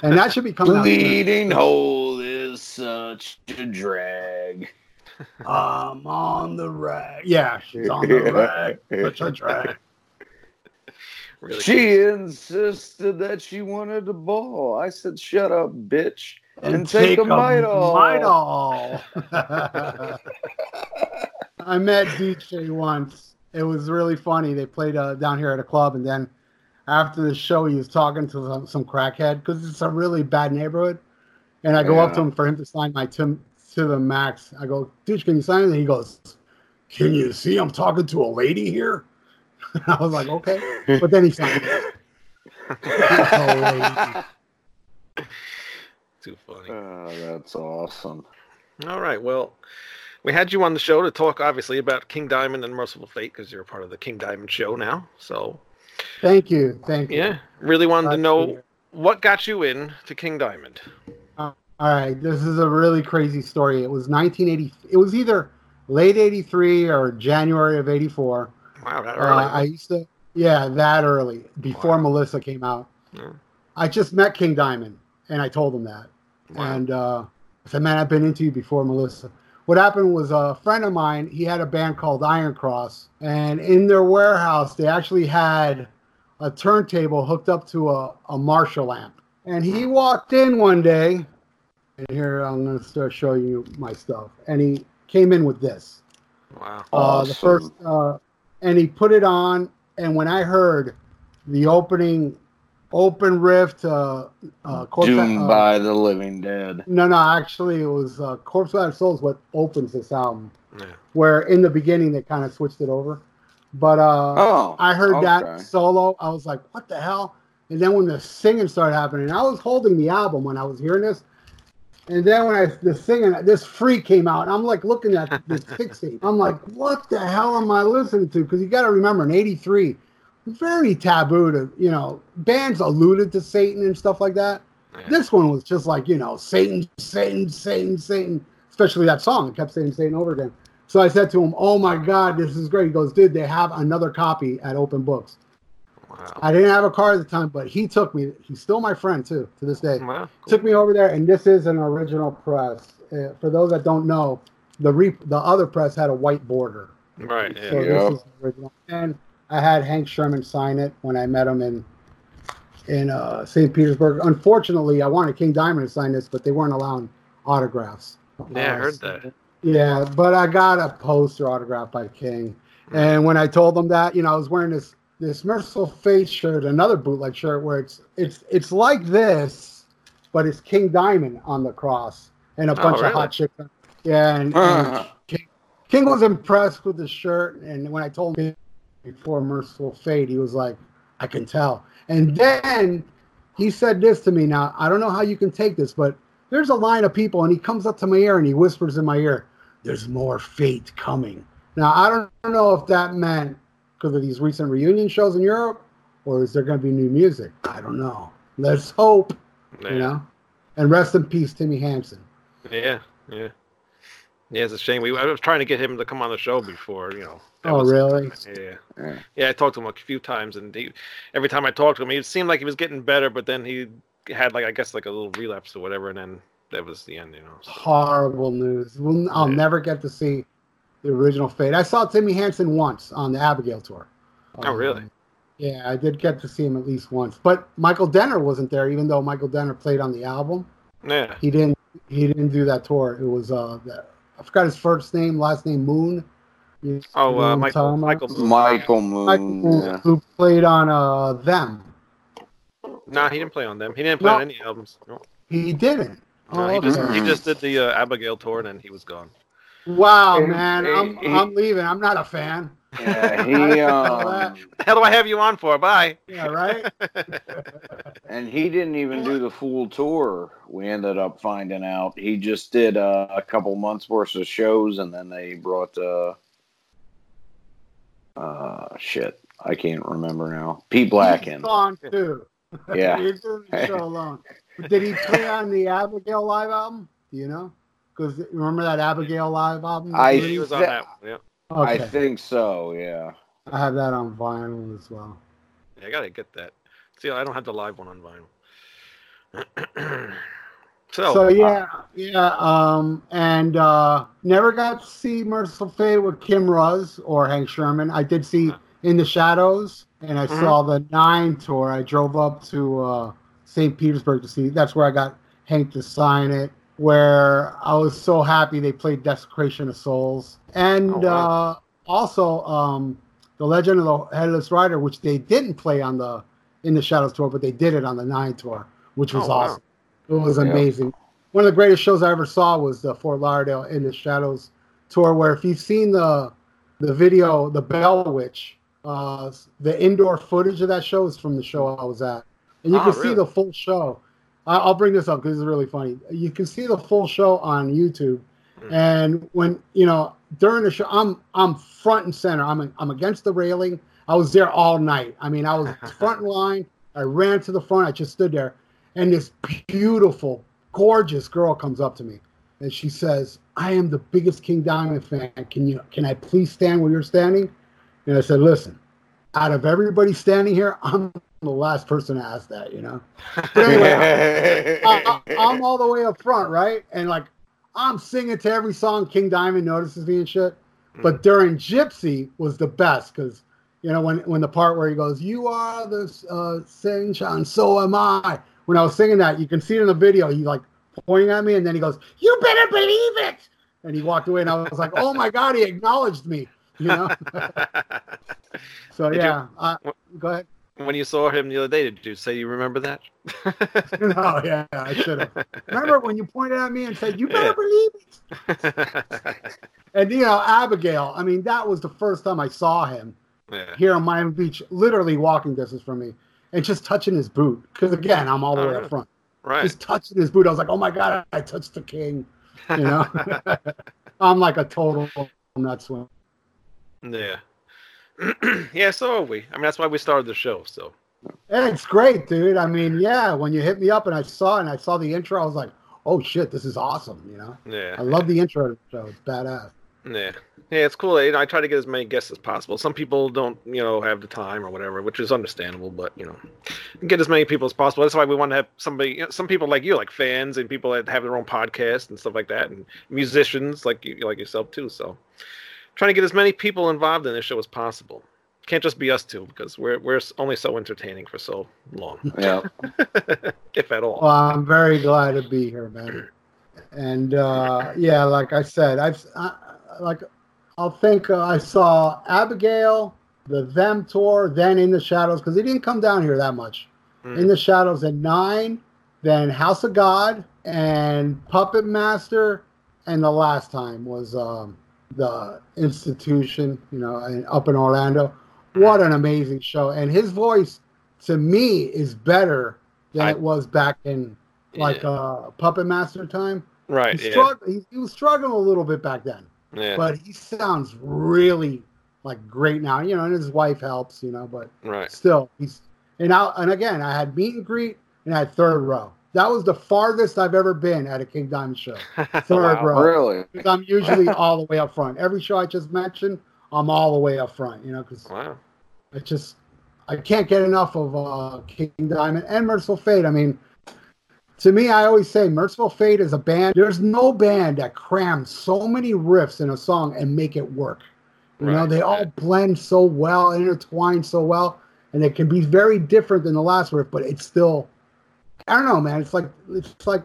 and that should be coming out. Bleeding hole is such a drag. I'm on the rag. Yeah, she's on the rag. Such a drag. Really. She insisted that she wanted a ball. I said, "Shut up, bitch." And take a Midol. Midol. I met DJ once. It was really funny. They played uh, down here at a club, and then after the show, he was talking to some, some crackhead because it's a really bad neighborhood. And I go up to him for him to sign my Tim to the max. I go, dude, can you sign it? And he goes, Can you see I'm talking to a lady here? I was like, okay. But then he signed it. Too funny. Oh, that's awesome. All right. Well, we had you on the show to talk, obviously, about King Diamond and Mercyful Fate because you're a part of the King Diamond show now. So, Thank you. Thank you. yeah, really wanted to know what got you in to King Diamond. All right, this is a really crazy story. It was 1980. It was either late 83 or January of 84. Wow, that Uh, early. I used to, yeah, that early before Wow. Melissa came out. Yeah. I just met King Diamond, and I told him that. Wow. And uh, I said, "Man, I've been into you before, Melissa." What happened was a friend of mine. He had a band called Iron Cross, and in their warehouse, they actually had a turntable hooked up to a, a Marshall amp. And he walked in one day, and here I'm going to start showing you my stuff. And he came in with this. wow. Uh, the first, uh, and he put it on, and when I heard the opening, open riff to uh, Corpse, Doomed uh, by the Living Dead. no, no, actually, it was uh, Corpse Without Souls what opens this album. Yeah. Where in the beginning they kind of switched it over, but uh, Oh, I heard okay. that solo. I was like, "What the hell?" And then when the singing started happening, I was holding the album when I was hearing this, and then when I the singing, this freak came out, and I'm like looking at this fixate. I'm like, "What the hell am I listening to?" Because you got to remember, in '83, very taboo to you know bands alluded to Satan and stuff like that. Yeah. This one was just like, you know, Satan, Satan, Satan, Satan, especially that song. It kept saying Satan over again. So I said to him, Oh my God, this is great. He goes, Dude, they have another copy at Open Books. Wow. I didn't have a car at the time, but he took me. He's still my friend, too, to this day. Wow. cool. Took me over there, and this is an original press. Uh, for those that don't know, the re- the other press had a white border. Right. Yeah. So Yeah. this is original. And I had Hank Shermann sign it when I met him in in uh, St. Petersburg. Unfortunately, I wanted King Diamond to sign this, but they weren't allowing autographs. Yeah, I heard that. Yeah, but I got a poster autographed by King. And when I told them that, you know, I was wearing this this Mercyful Fate shirt, another bootleg shirt, where it's it's it's like this, but it's King Diamond on the cross and a Oh, bunch really? of hot chicks. Yeah, and, and Uh, King, King was impressed with the shirt, and when I told him before Mercyful Fate, he was like, "I can tell." And then he said this to me. Now I don't know how you can take this, but there's a line of people, and he comes up to my ear and he whispers in my ear, "There's more fate coming." Now I don't know if that meant because of these recent reunion shows in Europe, or is there going to be new music? I don't know. Let's hope, Yeah. you know. And rest in peace, Timi Hansen. Yeah. Yeah. Yeah, it's a shame. We I was trying to get him to come on the show before, you know. Oh, was- really? Yeah. Yeah. Yeah, I talked to him a few times, and he, every time I talked to him, he seemed like he was getting better, but then he had like I guess like a little relapse or whatever, and then that was the end, you know. so. horrible news. We'll, I'll Yeah. never get to see the original Fate. I saw Timi Hansen once on the Abigail tour. Oh, really? Um, yeah, I did get to see him at least once. But Michael Denner wasn't there, even though Michael Denner played on the album. Yeah. He didn't. He didn't do that tour. It was uh, I forgot his first name, last name Moon. You Oh, uh, who I'm Michael. talking? Michael. Moon. Michael Michael Moon. Moon, Yeah. who played on uh them. Nah, he didn't play on them. He didn't play No. on any albums. No, He didn't. No, Oh, he just he just did the uh, Abigail tour, and then he was gone. Wow, He- man, he- I'm he- I'm leaving. I'm not a fan. Yeah, he um, The hell do I have you on for? Bye. Yeah, right. and he didn't even do the full tour. We ended up finding out he just did uh, a couple months worth of shows, and then they brought uh, uh, shit. I can't remember now. Pete Blakk in. He's gone too. Yeah. He's doing the show alone. But Did he play on the Abigail live album? Do you know? Because remember that Abigail live album? I- he was on That- that one. Yeah. I think so. Yeah. I have that on vinyl as well. Yeah, I gotta get that. See, I don't have the live one on vinyl. so, So yeah, yeah, um, and uh, never got to see Mercyful Fate with Kim Ruzz or Hank Shermann. I did see In the Shadows, and I Mhm. saw the Nine tour. I drove up to uh, St. Petersburg to see. That's where I got Hank to sign it. Where I was so happy they played Desecration of Souls, and Oh, wow. uh, also um, the Legend of the Headless Rider, which they didn't play on the In the Shadows tour, but they did it on the Nine tour, which was Oh, wow. awesome. It was Yeah. amazing. One of the greatest shows I ever saw was the Fort Lauderdale In the Shadows tour, where if you've seen the the video, the Bell Witch, uh, the indoor footage of that show is from the show I was at, and you Oh, can see the full show. I- I'll bring this up because it's really funny. You can see the full show on YouTube, Mm. and when you know during the show, I'm I'm front and center. I'm I'm against the railing. I was there all night. I mean, I was front line. I ran to the front. I just stood there, and this beautiful, gorgeous girl comes up to me, and she says, "I am the biggest King Diamond fan. Can you can I please stand where you're standing?" And I said, "Listen, out of everybody standing here, I'm the last person to ask that. You know." But anyway, I, am all the way up front, right? And like, I'm singing to every song King Diamond notices me and shit. But during Gypsy was the best because, you know, when when the part where he goes, "You are the uh, sunshine, so am I." When I was singing that, you can see it in the video. He like pointing at me, and then he goes, "You better believe it!" And he walked away, and I was like, "Oh my god, he acknowledged me!" You know. so Did you- yeah, go ahead. When you saw him the other day, did you say you remember that? no, yeah, I should have. Remember when you pointed at me and said, "You better Yeah. believe it." And you know, Abigail. I mean, that was the first time I saw him yeah. here on Miami Beach, literally walking distance from me, and just touching his boot. Because again, I'm all the way really? up uh, front. Right. Just touching his boot. I was like, "Oh my god, I touched the king." You know, I'm like a total nuts one. Yeah. yeah, so are we. I mean, that's why we started the show. So, And it's great, dude. I mean, yeah, when you hit me up and I saw and I saw the intro, I was like, "Oh shit, this is awesome!" You know, yeah. I love the intro to the show. It's badass. Yeah, yeah, it's cool. You know, I try to get as many guests as possible. Some people don't, you know, have the time or whatever, which is understandable. But you know, get as many people as possible. That's why we want to have somebody, you know, some people like you, like fans and people that have their own podcast and stuff like that, and musicians like you, like yourself too. So, trying to get as many people involved in this show as possible. Can't just be us two because we're we're only so entertaining for so long, yeah. if at all. Well, I'm very glad to be here, man. And uh, yeah, like I said, I've I, like I'll think uh, I saw Abigail, the Them tour, then In the Shadows because he didn't come down here that much. Mm. In the Shadows at nine, then House of God and Puppet Master, and the last time was um, the Institution, you know, and up in Orlando. What an amazing show! And his voice, to me, is better than I- it was back in like Yeah. uh, Puppet Master time. right? He, Yeah. strugg- he, he was struggling a little bit back then, Yeah. but he sounds really like great now. You know, and his wife helps. You know, but right. still, he's and I and again, I had meet and greet and I had third row. That was the farthest I've ever been at a King Diamond show. Third Wow. row. Really? 'Cause I'm usually all the way up front. Every show I just mentioned, I'm all the way up front. You know, because Wow. I just I can't get enough of uh, King Diamond and Mercyful Fate. I mean, to me, I always say Mercyful Fate is a band. There's no band that crams so many riffs in a song and make it work. You know, they all blend so well, intertwine so well, and it can be very different than the last riff, but it's still. I don't know, man. It's like it's like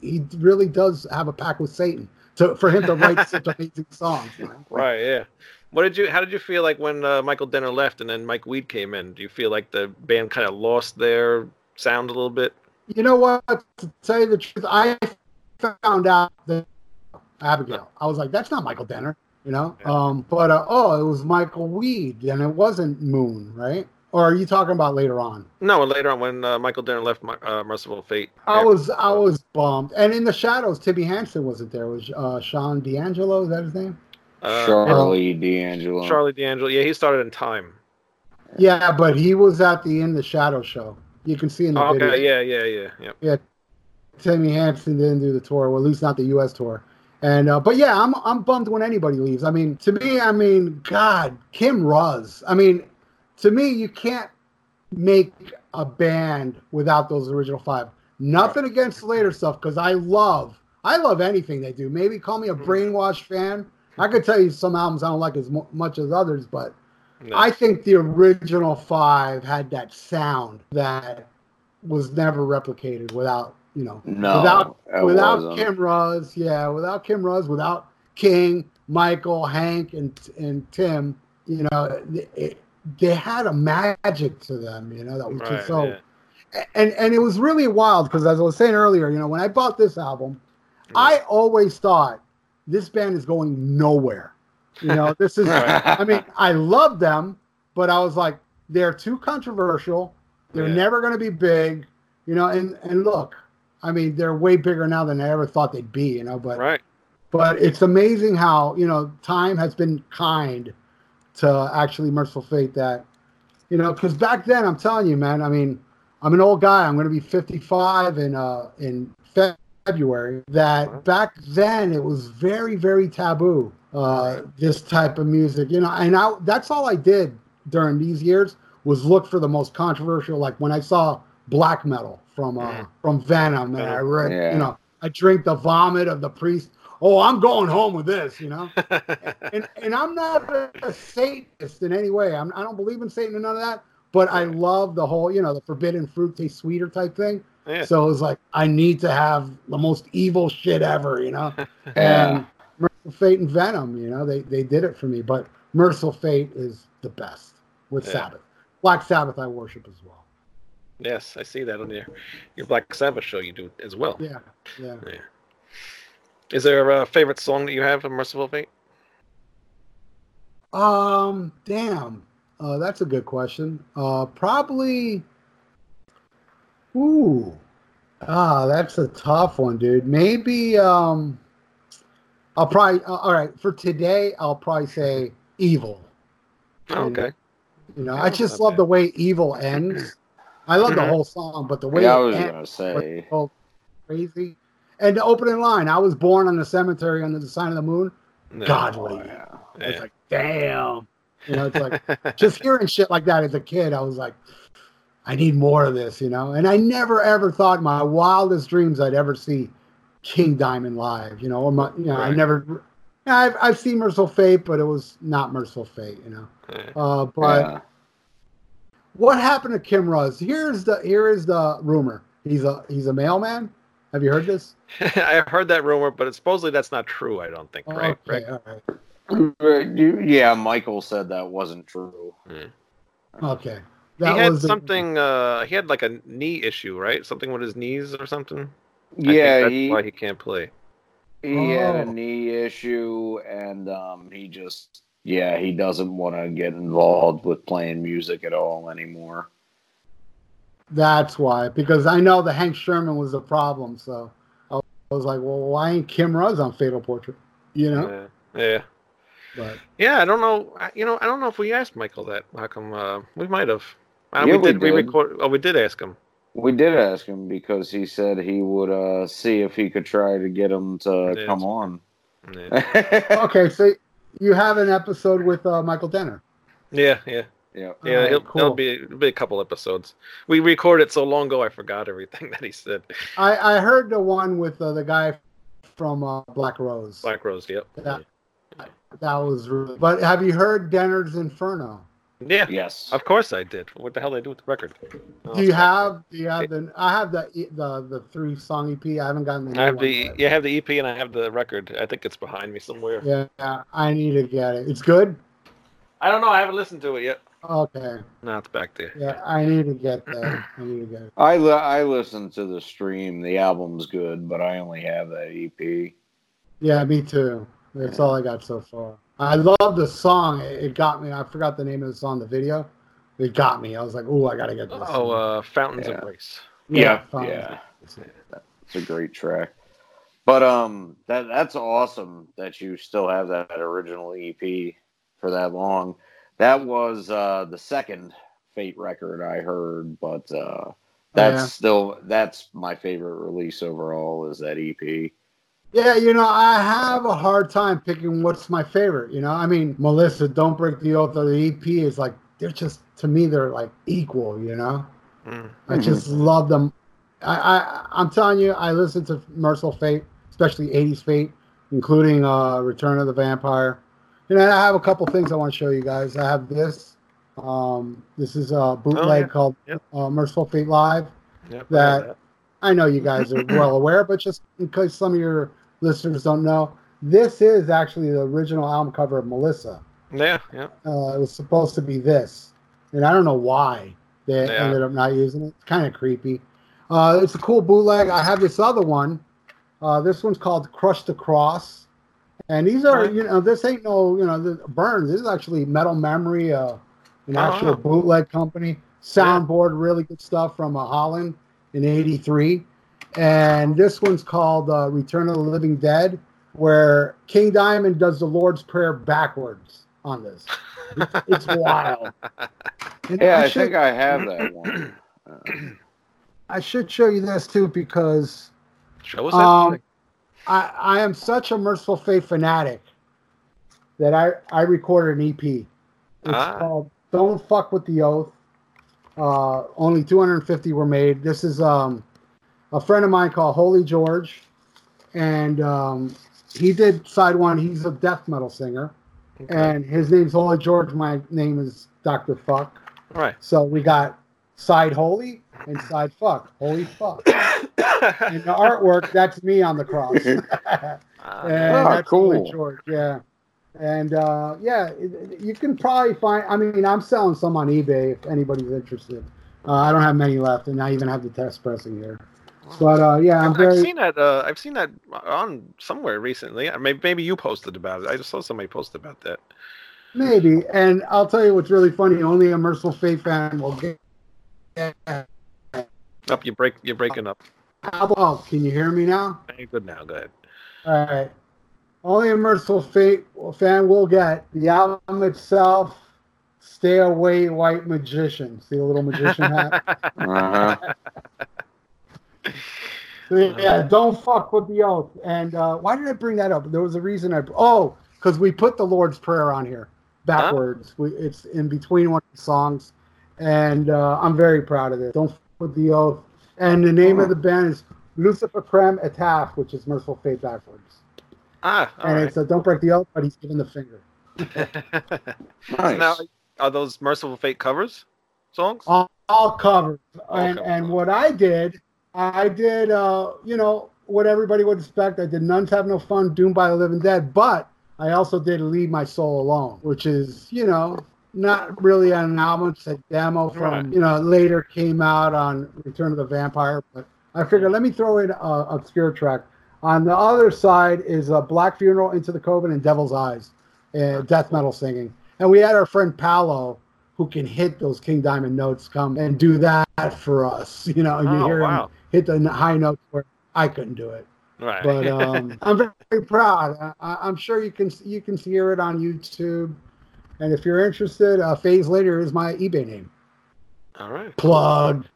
he really does have a pact with Satan to for him to write such amazing songs. man. Right. Yeah. What did you? How did you feel like when uh, Michael Denner left and then Mike Wead came in? Do you feel like the band kind of lost their sound a little bit? You know what? To tell you the truth, I found out that Abigail. I was like, that's not Michael Denner, you know. Yeah. Um, but uh, oh, it was Michael Wead, and it wasn't Moon, right? Or are you talking about later on? No. Later on, when uh, Michael Denner left, Mi- uh, Mercyful Fate. I yeah. was I was bummed. And in the shadows, Timi Hansen wasn't there. It was uh, Sean D'Angelo? Is that his name? Uh, Charlie D'Angelo. Charlie D'Angelo. Yeah, he started in Time. Yeah, but he was at the In the Shadow show. You can see in the Oh, video. okay. Yeah. Yeah. Yeah. Yeah. Timmy Hampton didn't do the tour, well, at least not the U.S. tour. And uh, but yeah, I'm I'm bummed when anybody leaves. I mean, to me, I mean, God, Kim Ruzz. I mean, to me, you can't make a band without those original five. Nothing against later stuff because I love I love anything they do. Maybe call me a Mm-hmm. brainwashed fan. I could tell you some albums I don't like as mu- much as others, but No. I think the original five had that sound that was never replicated without you know No, without without wasn't. Kim Ruzz, yeah, without Kim Ruzz, without King, Michael, Hank, and and Tim, you know, it, it- they had a magic to them, you know, that was Right, just so. yeah. And and it was really wild because as I was saying earlier, you know, when I bought this album, I always thought this band is going nowhere. You know, this is. I mean, I love them, but I was like, they're too controversial. They're Yeah. never going to be big. You know, and and look, I mean, they're way bigger now than I ever thought they'd be. You know, but right. but it's amazing how you know time has been kind to actually Mercyful Fate that you know because back then I'm telling you man I mean I'm an old guy I'm going to be 55 in uh in February that back then it was very very taboo uh this type of music you know and I that's all I did during these years was look for the most controversial like when I saw black metal from uh Mhm. from Venom and I read Yeah. you know I drink the vomit of the priest oh, I'm going home with this, you know. and and I'm not a, Satanist in any way. I'm, I don't believe in Satan and none of that. But I love the whole, you know, the forbidden fruit tastes sweeter type thing. yeah. So it was like I need to have the most evil shit ever, you know. Yeah. And Mercyful Fate and Venom, you know, they they did it for me. But Mercyful Fate is the best with Yeah. Sabbath. Black Sabbath I worship as well. Yes, I see that on your your Black Sabbath show. You do as well. Yeah, yeah. Is there a favorite song that you have of Mercyful Fate? Um, damn. Uh, that's a good question. Uh, probably. Ooh. Ah, that's a tough one, dude. Maybe. Um. I'll probably. Uh, all right. For today, I'll probably say "Evil." Oh, And, okay. You know, Yeah, I just love bad. the way "Evil" ends. I love the Mhm. whole song, but the way Yeah, I it was ends gonna say. was crazy. And the opening line: "I was born on the cemetery under the sign of the moon." No. God, Oh, what a- yeah. It's Yeah. like, damn. You know, it's like just hearing shit like that as a kid, I was like, I need more of this, you know. And I never ever thought my wildest dreams I'd ever see King Diamond live, you know. Or my, you know, I Right. never. yeah, I've I've seen Mercyful Fate, but it was not Mercyful Fate, you know. Yeah. Uh, but Yeah. what happened to Kim Ruzz? Here's the here is the rumor. He's a he's a mailman. Have you heard this? I heard that rumor, but supposedly that's not true. I don't think. Right? Okay, Rick? all right. Right, Yeah, Michael said that wasn't true. Okay. he had the- something. Uh, he had like a knee issue, right? Something with his knees or something. I think Yeah, that's he why he can't play. he had a Oh. knee issue, and um, he just yeah he doesn't want to get involved with playing music at all anymore. That's why, because I know the Hank Shermann was the problem. So I was like, well, why ain't Kim Ruzz on Fatal Portrait? You know, Yeah. yeah. but Yeah, I don't know. I- You know, I don't know if we asked Michael that. How come? Uh, we might have. Uh, Yeah, we we did. We, record. Oh, we did ask him. We did ask him because he said he would uh, see if he could try to get him to Yeah. come on. Yeah, okay. So you have an episode with uh, Michael Denner. yeah, yeah. Yeah. yeah Alright, he'll, cool. There'll be it'll be a couple episodes. We recorded so long ago, I forgot everything that he said. I, I heard the one with uh, the guy from uh, Black Rose. Black Rose. Yep. Yeah. That was really. But have you heard Denner's Inferno? Yeah. Yes. Of course I did. What the hell did they do with the record? Oh, Do you have? Do you have the? I have the the the three song EP. I haven't gotten the. there. I have the yet. yeah, I have the EP and I have the record. I think it's behind me somewhere. Yeah, I need to get it. It's good. I don't know. I haven't listened to it yet. Okay. Not it's back there. Yeah, I need to get that. I need to get it. I li- I listened to the stream. The album's good, but I only have that EP. Yeah, me too. That's all I got so far. I love the song. It it got me. I forgot the name of the song, the video. It got me. I was like, "Oh, I gotta get this." Oh, uh, Fountains Yeah. of Grace. fine. yeah. It's a great track. But um, that that's awesome that you still have that original EP for that long. That was uh, the second Fate record I heard, but uh, That's Yeah. still that's my favorite release overall is that EP. Yeah, you know, I have a hard time picking what's my favorite. You know, I mean, Melissa, Don't Break the Oath, or the EP is like they're just to me they're like equal. You know, Mm. I just love them. I, I I'm telling you, I listen to Mercyful Fate, especially '80s Fate, including uh, Return of the Vampire. You know, I have a couple things I want to show you guys. I have this. Um, this is a bootleg Oh, yeah. called Yep. uh, Mercyful Fate Live. Yep, I That- I know you guys are well aware, but just in case some of your listeners don't know, this is actually the original album cover of Melissa. Yeah, yeah. Uh, it was supposed to be this, and I don't know why they Yeah. ended up not using it. It's kind of creepy. Uh, it's a cool bootleg. I have this other one. Uh, this one's called Crush the Cross, and these are you know this ain't no you know the Burns. This is actually Metal Memory, uh, an Oh, actual bootleg company. Soundboard, really good stuff from uh, Holland in '83, and this one's called uh, Return of the Living Dead, where King Diamond does the Lord's Prayer backwards on this. It's, it's wild. And Yeah, I, should, think I have that one. Uh, I should show you this too because Show us that. I, I am such a Mercyful Fate fanatic that I, I recorded an EP. It's Ah. called Don't Fuck with the Oath. Uh, only 250 were made. This is um, a friend of mine called Holy George, and um, he did side one. He's a death metal singer, Okay. and his name's Holy George. My name is Dr. Fukk. All right. So we got side Holy and side Fuck. Holy Fuck. And the artwork, that's me on the cross. Ah, and that's Holy cool. George, yeah. And uh, yeah, it, it- you can probably find. I mean, I'm selling some on eBay if anybody's interested. Uh, I don't have many left, and I even have the test pressing here. But uh, yeah, I'm I've very. seen that. Uh, I've seen that on somewhere recently. Maybe, maybe you posted about it. I just saw somebody post about that. Maybe, and I'll tell you what's really funny. Only a Mercyful Fate fan will get. Up, you break. You're breaking up. How about? Can you hear me now? Hey, good now. Go ahead. All right. Only a Mercyful Fate fan will get the album itself. Stay away, white magician. See the little magician hat. uh-huh. So, yeah, don't fuck with the oath. And uh, why did I bring that up? There was a reason I. Oh, because we put the Lord's Prayer on here backwards. We, it's in between one of the songs, and uh, I'm very proud of it. Don't with the oath. And the name of the band is Lucifer Creme Etaf, which is Mercyful Fate backwards. Ah, all and right. it's a don't break the oath, but he's giving the finger. Nice. now, are those Mercyful Fate covers songs? all, all covered. All and covered. and what I did, I did, uh, you know, what everybody would expect. I did Nuns Have No Fun, Doomed by the Living Dead, but I also did Leave My Soul Alone, which is, you know, not really on an album. It's a demo from, Right. you know, later came out on Return of the Vampire. But I figured let me throw in a obscure track. On the other side is a Black Funeral, Into the Coven, and Devil's Eyes, uh, death metal singing. And we had our friend Paolo, who can hit those King Diamond notes, come and do that for us. You know, you Oh, hear wow. him hit the high notes where I couldn't do it. Right. But um, I'm very, very proud. I, I'm sure you can you can hear it on YouTube. And if you're interested, uh, Phase Later is my eBay name. all right. Plug.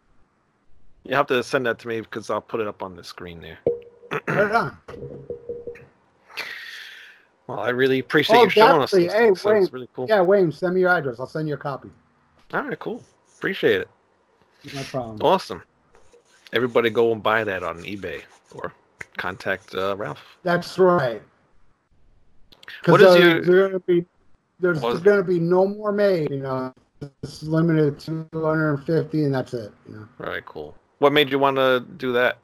You have to send that to me because I'll put it up on the screen there. Right on. Well, I really appreciate Oh, you showing us. This. Hey, Wayne. really cool. Yeah, Wayne, send me your address. I'll send you a copy. All right, cool. Appreciate it. No problem. Awesome. Everybody go and buy that on eBay or contact uh, Ralph. That's right. What is uh, your- be there's is- going to be no more made. You know, it's limited to 250, and that's it. You know. All right, cool. What made you want to do that?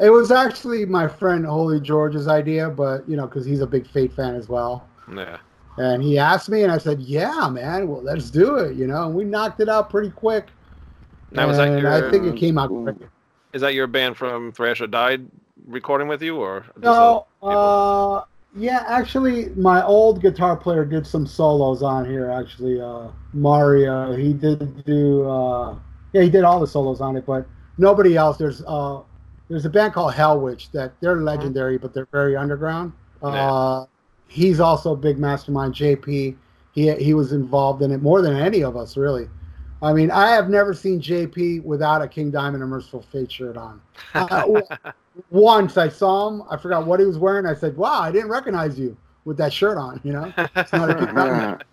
It was actually my friend Holy George's idea, but you know, because he's a big Fate fan as well. Yeah. And he asked me, and I said, "Yeah, man. Well, let's do it." You know, and we knocked it out pretty quick. Now and your I think it came out great. is that your band from Thrash or Die recording with you or No, uh, yeah, actually, my old guitar player did some solos on here. Actually, uh, Mario, he did do, uh, yeah, he did all the solos on it, but nobody else. There's, uh, there's a band called Hell Witch that they're legendary, but they're very underground. Uh, he's also a big mastermind. JP, he he was involved in it more than any of us, really. I mean, I have never seen JP without a King Diamond and Mercyful Fate shirt on. Uh, once I saw him, I forgot what he was wearing. I said, "Wow, I didn't recognize you with that shirt on." You know, it's not a King Diamond.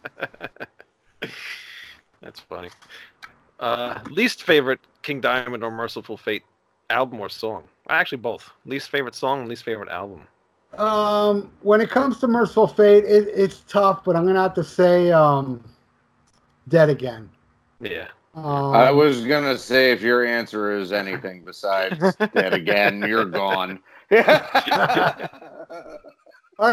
That's funny. Uh, least favorite King Diamond or Mercyful Fate album or song? Actually, both. Least favorite song and least favorite album. Um, when it comes to Mercyful Fate, it, it's tough, but I'm gonna have to say, um, Dead Again. Yeah. Um, I was gonna say if your answer is anything besides that again, you're gone. All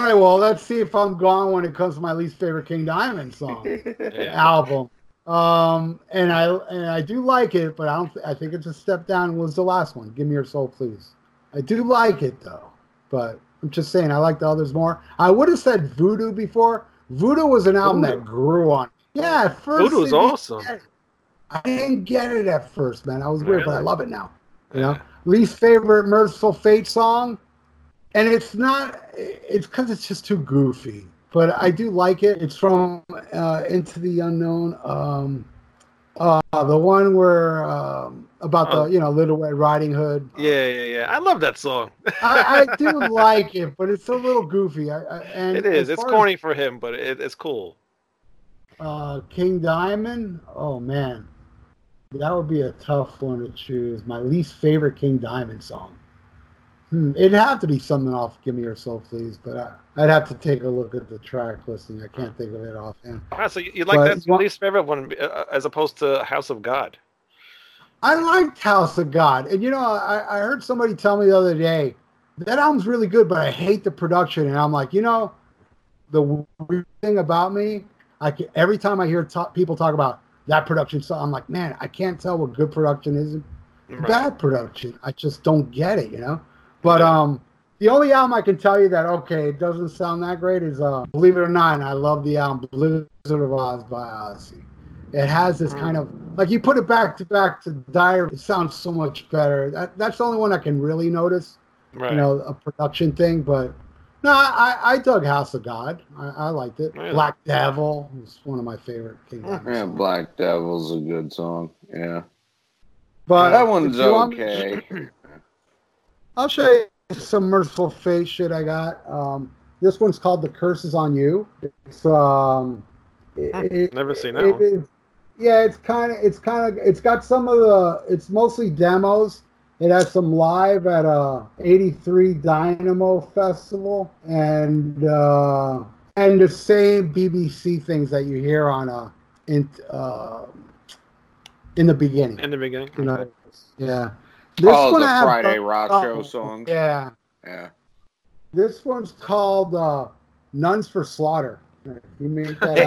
right, well, let's see if I'm gone when it comes to my least favorite King Diamond song Yeah. album. Um, and I and I do like it, but I don't. I think it's a step down. Was the last one? Give me your soul, please. I do like it though, but I'm just saying I like the others more. I would have said Voodoo before. Voodoo was an album that grew on. Yeah, at first Voodoo was awesome. get it. I didn't get it at first, man. I was weird, but I love it now. You know, least favorite Mercyful Fate song, and it's not. It's because it's just too goofy, but I do like it. It's from uh, Into the Unknown. Um, uh, the one where um, about the you know Little Red Riding Hood. Yeah, yeah, yeah. I love that song. I, I do like it, but it's a little goofy. I, I, and it is. It's far as, corny for him, but it, it's cool. Uh, King Diamond. Oh man, that would be a tough one to choose. My least favorite King Diamond song. Hmm, it'd have to be something off "Give Me Your Soul, Please," but I, I'd have to take a look at the track listing. I can't think of it offhand. Ah, so you, like that least favorite one uh, as opposed to House of God? I liked House of God, and you know, I, I heard somebody tell me the other day that album's really good, but I hate the production. And I'm like, you know, the weird thing about me, I can, every time I hear ta- people talk about that production, so I'm like, man, I can't tell what good production is and Right. bad production. I just don't get it, you know. But um, the only album I can tell you that okay, it doesn't sound that great is uh, believe it or not, and I love the album Blizzard of Ozz by Ozzy. It has this kind of like you put it back to back to Dire, it sounds so much better. That, that's the only one I can really notice, Right. you know, a production thing. But no, I, I dug House of God. I, I liked it. Black Devil was one of my favorite King yeah. Black Devil's a good song. Yeah, But that one's if you me- okay. I'll show you some mercyful fate shit I got. Um, this one's called "The Curse Is on You." It's um, it, it- Never seen that it one. is- yeah, it's kind of, it's kind of, it's got some of the, it's mostly demos. It has some live at a '83 Dynamo Festival, and uh, and the same BBC things that you hear on a in uh, in the beginning. In the beginning. You know, Okay. yeah. This oh, one the I have- Friday Rock oh, Show song. Yeah, Yeah. this one's called uh, "Nuns for Slaughter." You make that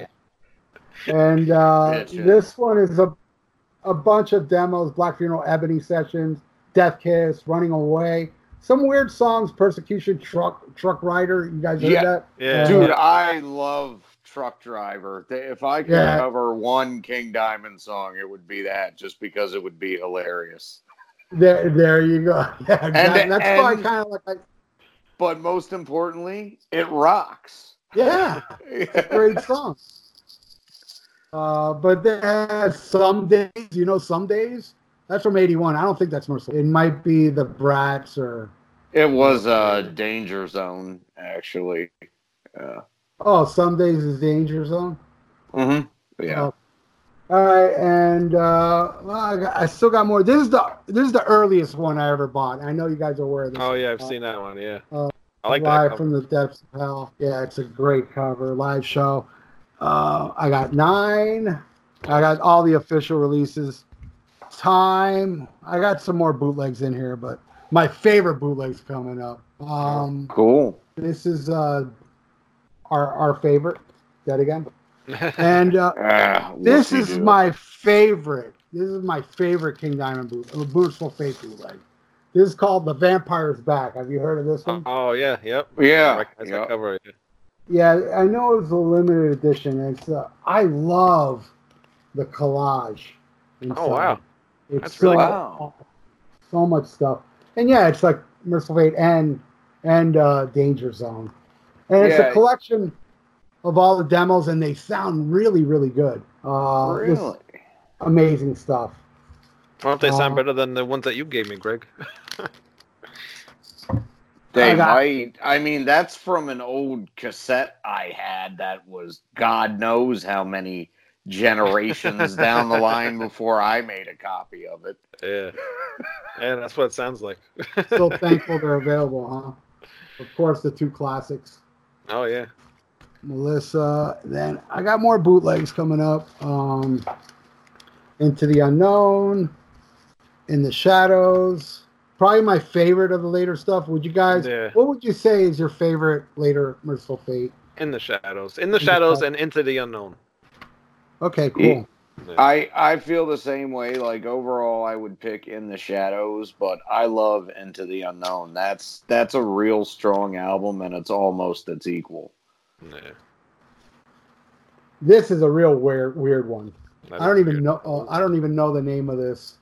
up. and uh, this one is a a bunch of demos: Black Funeral, Ebony Sessions, Death Kiss, Running Away. Some weird songs: Persecution, Truck Truck Rider. You guys heard Yeah. that? Yeah. Dude, I love Truck Driver. If I could Yeah. cover one King Diamond song, it would be that, just because it would be hilarious. There, there you go. Yeah. And- that's why kind of like, I, But most importantly, it rocks. yeah. it's a great song. Uh, but there's some days, you know, some days. That's from '81. I don't think that's merciful. It might be the Brats or It was a danger zone, actually. Yeah. oh, some days is Danger Zone. Mm-hmm. Yeah. Oh. All right, and uh, well, I, got, I still got more. This is the this is the earliest one I ever bought. I know you guys are aware of this. Oh yeah, I've Uh, seen that one. Yeah. uh, I like live that. from the depths of hell. Yeah, it's a great cover, live show. Uh, I got nine. I got all the official releases. Time. I got some more bootlegs in here, but my favorite bootlegs coming up. Um, Cool. this is uh, our our favorite. That again. And uh, Ah, this is doo. my favorite. This is my favorite King Diamond boot, uh, Bootful Fate bootleg. This is called The Vampire's Back. Have you heard of this one? oh yeah, yep. Yeah. I yeah. cover. yeah. Yeah, I know it was a limited edition. It's uh, I love the collage. inside. Oh wow. It's That's so, really cool. Wow. so much stuff. And yeah, it's like Mercyful Fate and and uh, Danger Zone, and it's Yeah. a collection of all the demos, and they sound really really good. Uh, Really? amazing stuff. Why don't they sound Uh, better than the ones that you gave me, Greg? They I got- might. I mean, that's from an old cassette I had that was God knows how many generations down the line before I made a copy of it. Yeah. Yeah, that's what it sounds like. Still thankful they're available, huh? Of course, the two classics. oh yeah. Melissa. Then I got more bootlegs coming up. Um, Into the Unknown, In the Shadows. Probably my favorite of the later stuff. Would you guys? Yeah. What would you say is your favorite later Mercyful Fate? In the shadows. In the the shadows shadows. and into the unknown. Okay, cool. Yeah. I I feel the same way. Like overall, I would pick In the Shadows, but I love Into the Unknown. That's that's a real strong album, and it's almost its equal. Yeah. This is a real weird, weird one. That I don't even weird. know. Uh, I don't even know the name of this,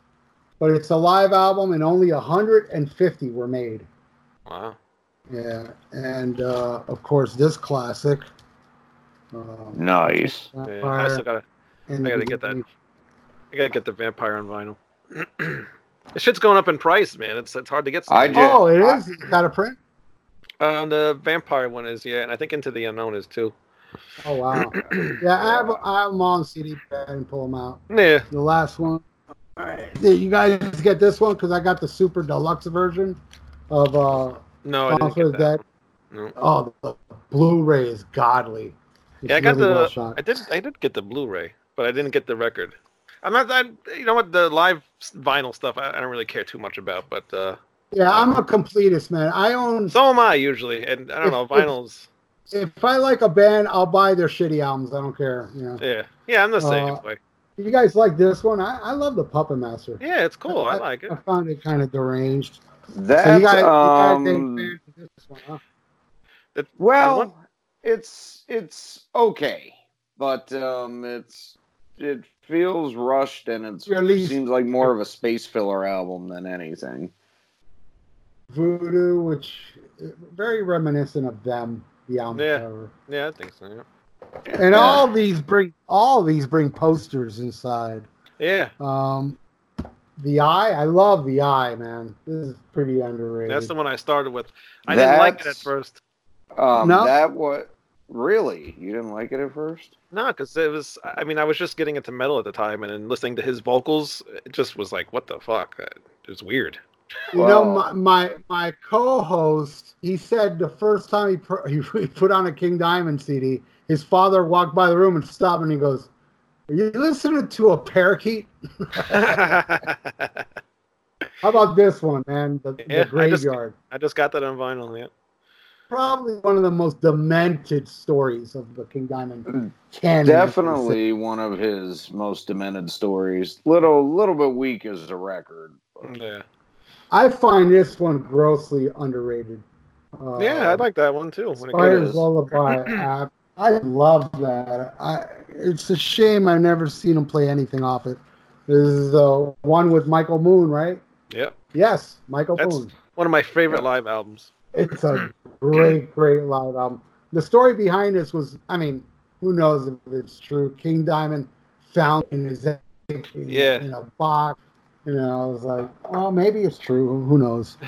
but it's a live album, and only 150 were made. Wow. Yeah, and uh, of course this classic. Um, Nice. Yeah. I still gotta I gotta get that. I gotta get the vampire on vinyl. this shit's going up in price, man. It's it's hard to get. I something. ju- Oh, it I- is. Got a print. Uh, the vampire one is yeah, and I think Into the Unknown is too. Oh wow. Yeah, I have I have them on CD and pull them out. Yeah. The last one. All right, Did you guys get this one? Because I got the super deluxe version of uh, No, I didn't get that. Dead. No. Oh, the Blu-ray is godly. It's Yeah, I got really the. well shot. I did. I did get the Blu-ray, but I didn't get the record. I'm not that. You know what? The live vinyl stuff, I, I don't really care too much about. But uh, Yeah, I'm a completist, man. I own. so am I usually, and I don't know. If- if- Vinyls. If I like a band, I'll buy their shitty albums. I don't care. You know. Yeah. Yeah, I'm the same Uh, way. You guys like this one? I, I love the Puppet Master. Yeah, it's cool. I like it. I found it kind of deranged. That so you guys, um, you guys ain't this one, huh? I well, want- it's it's okay, but um, it's it feels rushed, and it Your seems like more of a space filler album than anything. Voodoo, which very reminiscent of them, the album Yeah. cover. Yeah, I think so. Yeah. And all these bring all these bring posters inside. Yeah, Um, the Eye, I love the Eye, man. This is pretty underrated. that's the one I started with. I didn't like it at first. Um, No? that what really you didn't like it at first? No, because it was. I mean, I was just getting into metal at the time, and then listening to his vocals, it just was like, what the fuck? It was weird. You know, my, my my co-host, he said the first time he pr- he put on a King Diamond CD, his father walked by the room and stopped, and he goes, "Are you listening to a parakeet? How about this one, man? The, Yeah, I just- graveyard. just got that on vinyl. Yeah. Probably one of the most demented stories of the King Diamond Mm, canon. Definitely one of his most demented stories. Little little bit weak as a record. but- Yeah. I find this one grossly underrated. Uh, Yeah, I like that one too. When it Spider's goes. Lullaby. I, love that. I, it's a shame I've never seen him play anything off it. This is the one with Michael Moon, right? Yeah. Yes, Michael That's- Moon. One of my favorite live albums. It's a great, great live album. The story behind this was, I mean, who knows if it's true? King Diamond found in his Yeah. in a box. You know, I was like, oh, maybe it's true. Who knows?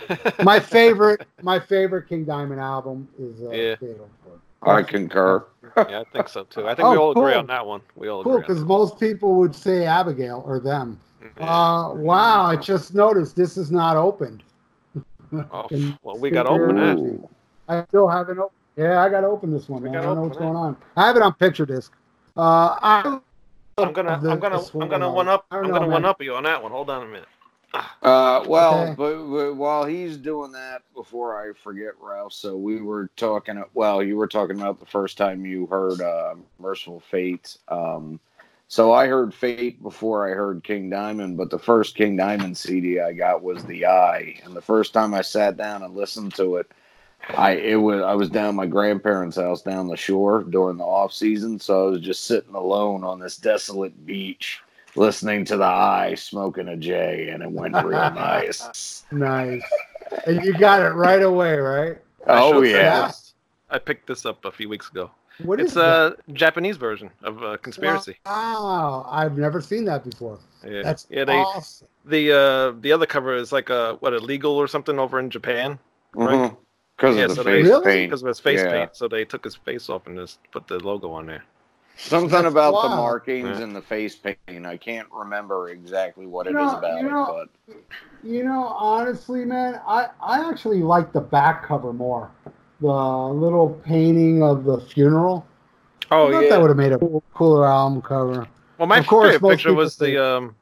my favorite, my favorite King Diamond album is uh, Yeah. Fatal. I concur. Yeah, I think so too. I think we Oh, all agree on that one. We all Cool, agree. because most people would say Abigail or them. on that. Yeah. Uh, wow, I just noticed this is not opened. Oh, well, we got to open that. Ooh. I still haven't opened. Yeah, I got to open this one. Man. I don't know what's it. going on. I have it on picture disc. Uh, I I'm gonna, I'm gonna, I'm gonna one. one up. I I'm gonna one up you on that one. Hold on a minute. Uh, well, Okay. but, but while he's doing that, before I forget, Ralph. So we were talking. Well, you were talking about the first time you heard uh, "Mercyful Fate." Um, so I heard Fate before I heard King Diamond, but the first King Diamond CD I got was The Eye, and the first time I sat down and listened to it, I it was I was down at my grandparents' house down the shore during the off season, so I was just sitting alone on this desolate beach listening to the eye smoking a J, and it went real nice. nice. And you got it right away, right? Oh showed yeah, Fast. I picked this up a few weeks ago. What is It's a Japanese version of uh, Conspiracy. Wow, I've never seen that before. Yeah, That's yeah. They awesome. the uh the other cover is like a what illegal or something over in Japan right? Because Yeah, of the so face they- Really? paint. because of his face Yeah. paint. So they took his face off and just put the logo on there. Something That's about the markings Yeah. and the face paint. I can't remember exactly what You it is know- about you know- but You know, honestly, man, I I actually like the back cover more. The little painting of the funeral. Oh I thought yeah. that would have made a cooler album cover. well, my of course, favorite picture was say- the um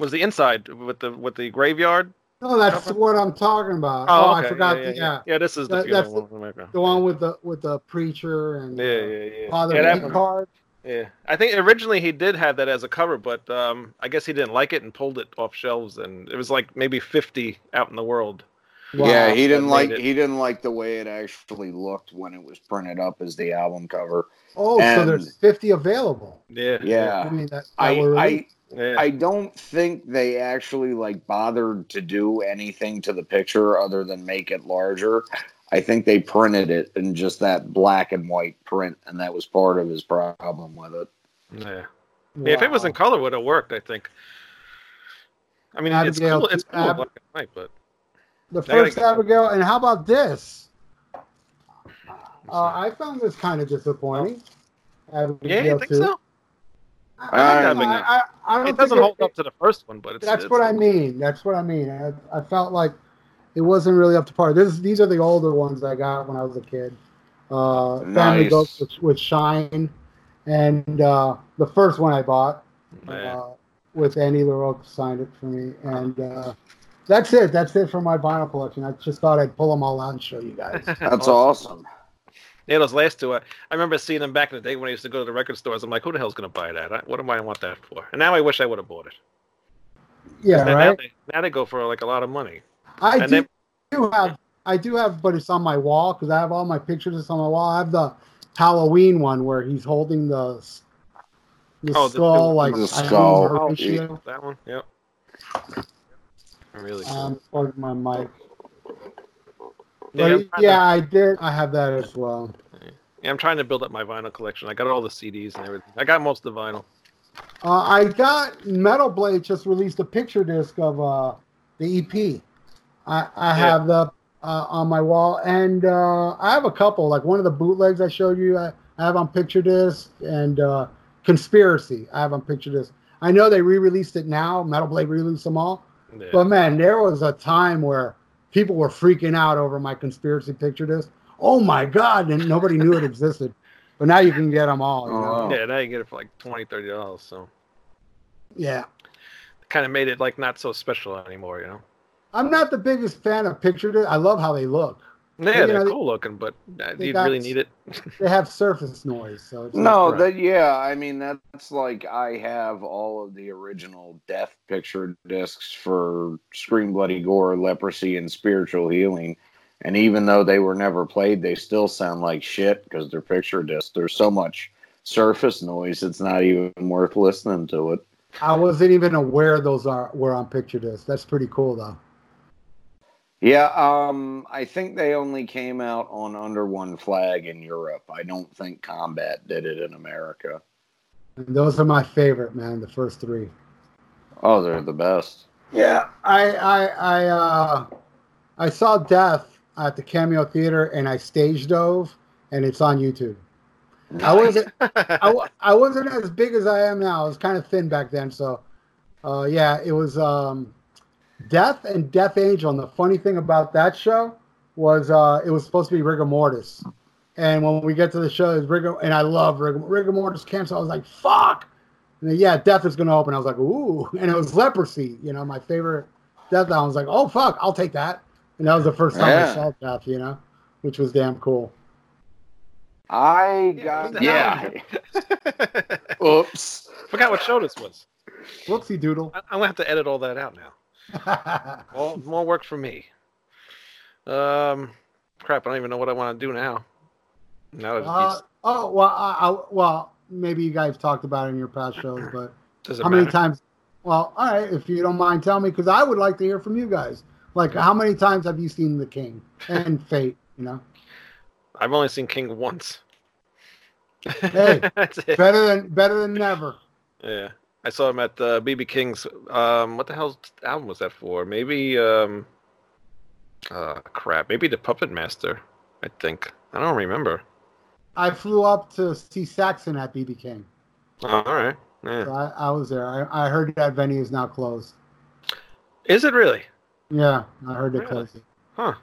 was the inside with the with the graveyard. No, that's what I'm talking about. Oh, Oh, okay. I forgot. Yeah, the, yeah, yeah, yeah. this is the That- funeral that's one. the one with the with the preacher and Yeah, yeah, yeah. Father yeah, that one. card. Yeah, I think originally he did have that as a cover, but um, I guess he didn't like it and pulled it off shelves, and it was like maybe fifty out in the world. yeah, he didn't like it. he didn't like the way it actually looked when it was printed up as the album cover. Oh, so there's 50 available. Yeah, Yeah, I mean that. that I I yeah. I don't think they actually like bothered to do anything to the picture other than make it larger. I think they printed it in just that black and white print, and that was part of his problem with it. yeah. Yeah, if it was in color, would have worked. I think. I mean, it's Abigail, cool. It's cool Ab- black and white, but the first Abigail, and how about this? Uh, I found this kind of disappointing. Abigail yeah, you think too. so? I, I I, don't I. I, I don't It doesn't think hold up to the first one, but it's. That's it's, what I mean. That's what I mean. I, I felt like it wasn't really up to par. This these are the older ones I got when I was a kid. Uh, Family Nice. Ghost with, with Shine, and uh, the first one I bought Yeah. uh, with Andy LaRocque signed it for me, and uh, that's it. That's it for my vinyl collection. I just thought I'd pull them all out and show you guys. That's awesome. Yeah, those last two. I, I remember seeing them back in the day when I used to go to the record stores. I'm like, who the hell's gonna buy that? I, what am I want that for? And now I wish I would have bought it. Yeah, And Now right. they, now they go for like a lot of money. I and do, then- do have, I do have, but it's on my wall because I have all my pictures. It's on my wall. I have the Halloween one where he's holding the the Oh, skull, the- like the skull. Oh, Horatio. That one, yep. Really cool. Um, plug my mic. yeah, I'm But trying yeah, to, I did. I have that as well. yeah, I'm trying to build up my vinyl collection. I got all the CDs and everything. I got most of the vinyl. Uh, I got Metal Blade just released a picture disc of uh, the EP. I, I Yeah. have the uh, on my wall, and uh, I have a couple. Like one of the bootlegs I showed you, I, I have on picture disc, and uh, Conspiracy I have on picture disc. I know they re-released it now. Metal Blade re-released them all, Yeah. but man, there was a time where people were freaking out over my Conspiracy picture disc. Oh my god! And nobody knew it existed. But now you can get them all. You Oh, know? yeah, now you get it for like 20 30 dollars. So Yeah. kind of made it like not so special anymore, you know. I'm not the biggest fan of picture disc. I love how they look. Yeah, you they're know, cool looking, but uh, do you got- really need it? They have surface noise, so it's No, Right. that yeah, I mean that's like I have all of the original death picture discs for Scream Bloody Gore, Leprosy, and Spiritual Healing. And even though they were never played, they still sound like shit because they're picture discs. There's so much surface noise, it's not even worth listening to it. I wasn't even aware those are were on picture disc. That's pretty cool though. Yeah, um, I think they only came out on Under One Flag in Europe. I don't think Combat did it in America. And those are my favorite, man. The first three. Oh, they're the best. Yeah, I I I uh, I saw Death at the Cameo Theater, and I stage dove, and it's on YouTube. I wasn't I, I wasn't as big as I am now. I was kind of thin back then, so uh, yeah, it was um, Death and Death Angel. And the funny thing about that show was uh, it was supposed to be rigor mortis, and when we get to the show, it's rigor, and I love rigor, rigor mortis camp. So I was like, fuck. And then, yeah, Death is going to open. I was like, ooh, and it was Leprosy. You know, my favorite Death. I was like, oh fuck, I'll take that. And that was the first time Yeah. I saw Death. You know, which was damn cool. I got the yeah. Oops. Forgot what show this was. Whoopsie doodle. I, I'm gonna have to edit all that out now. All more work for me. Um, crap. I don't even know what I want to do now. Now Uh, oh well, I, I, well, maybe you guys talked about it in your past shows, but how many times? Well, all right, if you don't mind, tell me because I would like to hear from you guys. Like, how many times have you seen The King and Fate? You know, I've only seen King once. Hey, better than better than never. Yeah, I saw him at uh, BB King's. Um, what the hell album was that for? Maybe um, uh, crap. Maybe the Puppet Master. I think. I don't remember. I flew up to see Saxon at BB King. Oh, all right. Yeah. So I, I was there. I, I heard that venue is now closed. Is it really? Yeah, I heard they Really? closed it. Huh.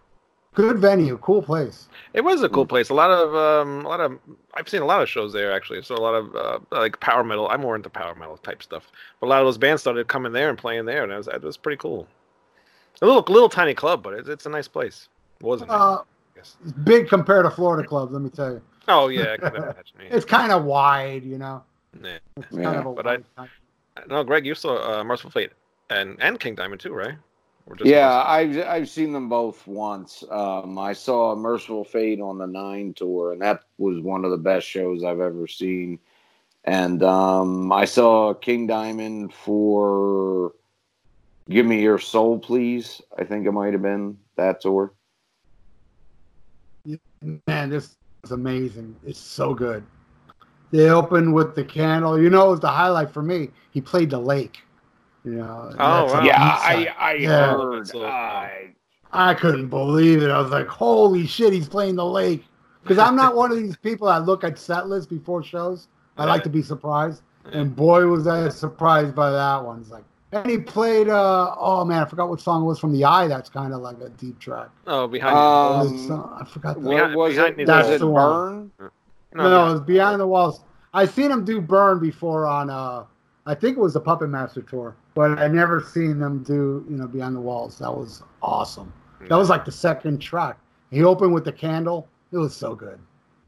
Good venue, cool place. It was a cool place. A lot of um, a lot of I've seen a lot of shows there actually. So a lot of uh, like power metal. I'm more into power metal type stuff. But a lot of those bands started coming there and playing there, and it was it was pretty cool. A little little tiny club, but it's, it's a nice place. It wasn't. Uh, Yes. it's big compared to Florida clubs, let me tell you. Oh yeah, I imagine. Yeah. It's kind of wide, you know. Yeah. It's Yeah, kind of a but I- wide No, Greg, you saw uh, Mercyful Fate and and King Diamond too, right? Or just Yeah, I've I've seen them both once. Um, I saw Mercyful Fate on the Nine tour, and that was one of the best shows I've ever seen. And um, I saw King Diamond for "Give Me Your Soul, Please." I think it might have been that tour. Man, this is amazing. It's so good. They opened with the candle. You know, it was the highlight for me. He played the lake. You know. Oh, wow. Yeah, I. I Yeah. heard. I, I couldn't believe it. I was like, holy shit, he's playing the lake. Because I'm not one of these people that look at set lists before shows. I like to be surprised. And boy, was I surprised by that one. It's like, and he played, uh, oh man, I forgot what song it was from The Eye. That's kind of like a deep track. Oh, behind Um, It's, uh, I forgot the Behind- was behind it? me, Was That's it the one. Burn? you. No, it was Behind the Walls. I've seen him do Burn before on, uh, I think it was the Puppet Master tour, but I never seen them do, you know, Beyond the Walls. That was awesome. That was like the second track. He opened with the candle. It was so good.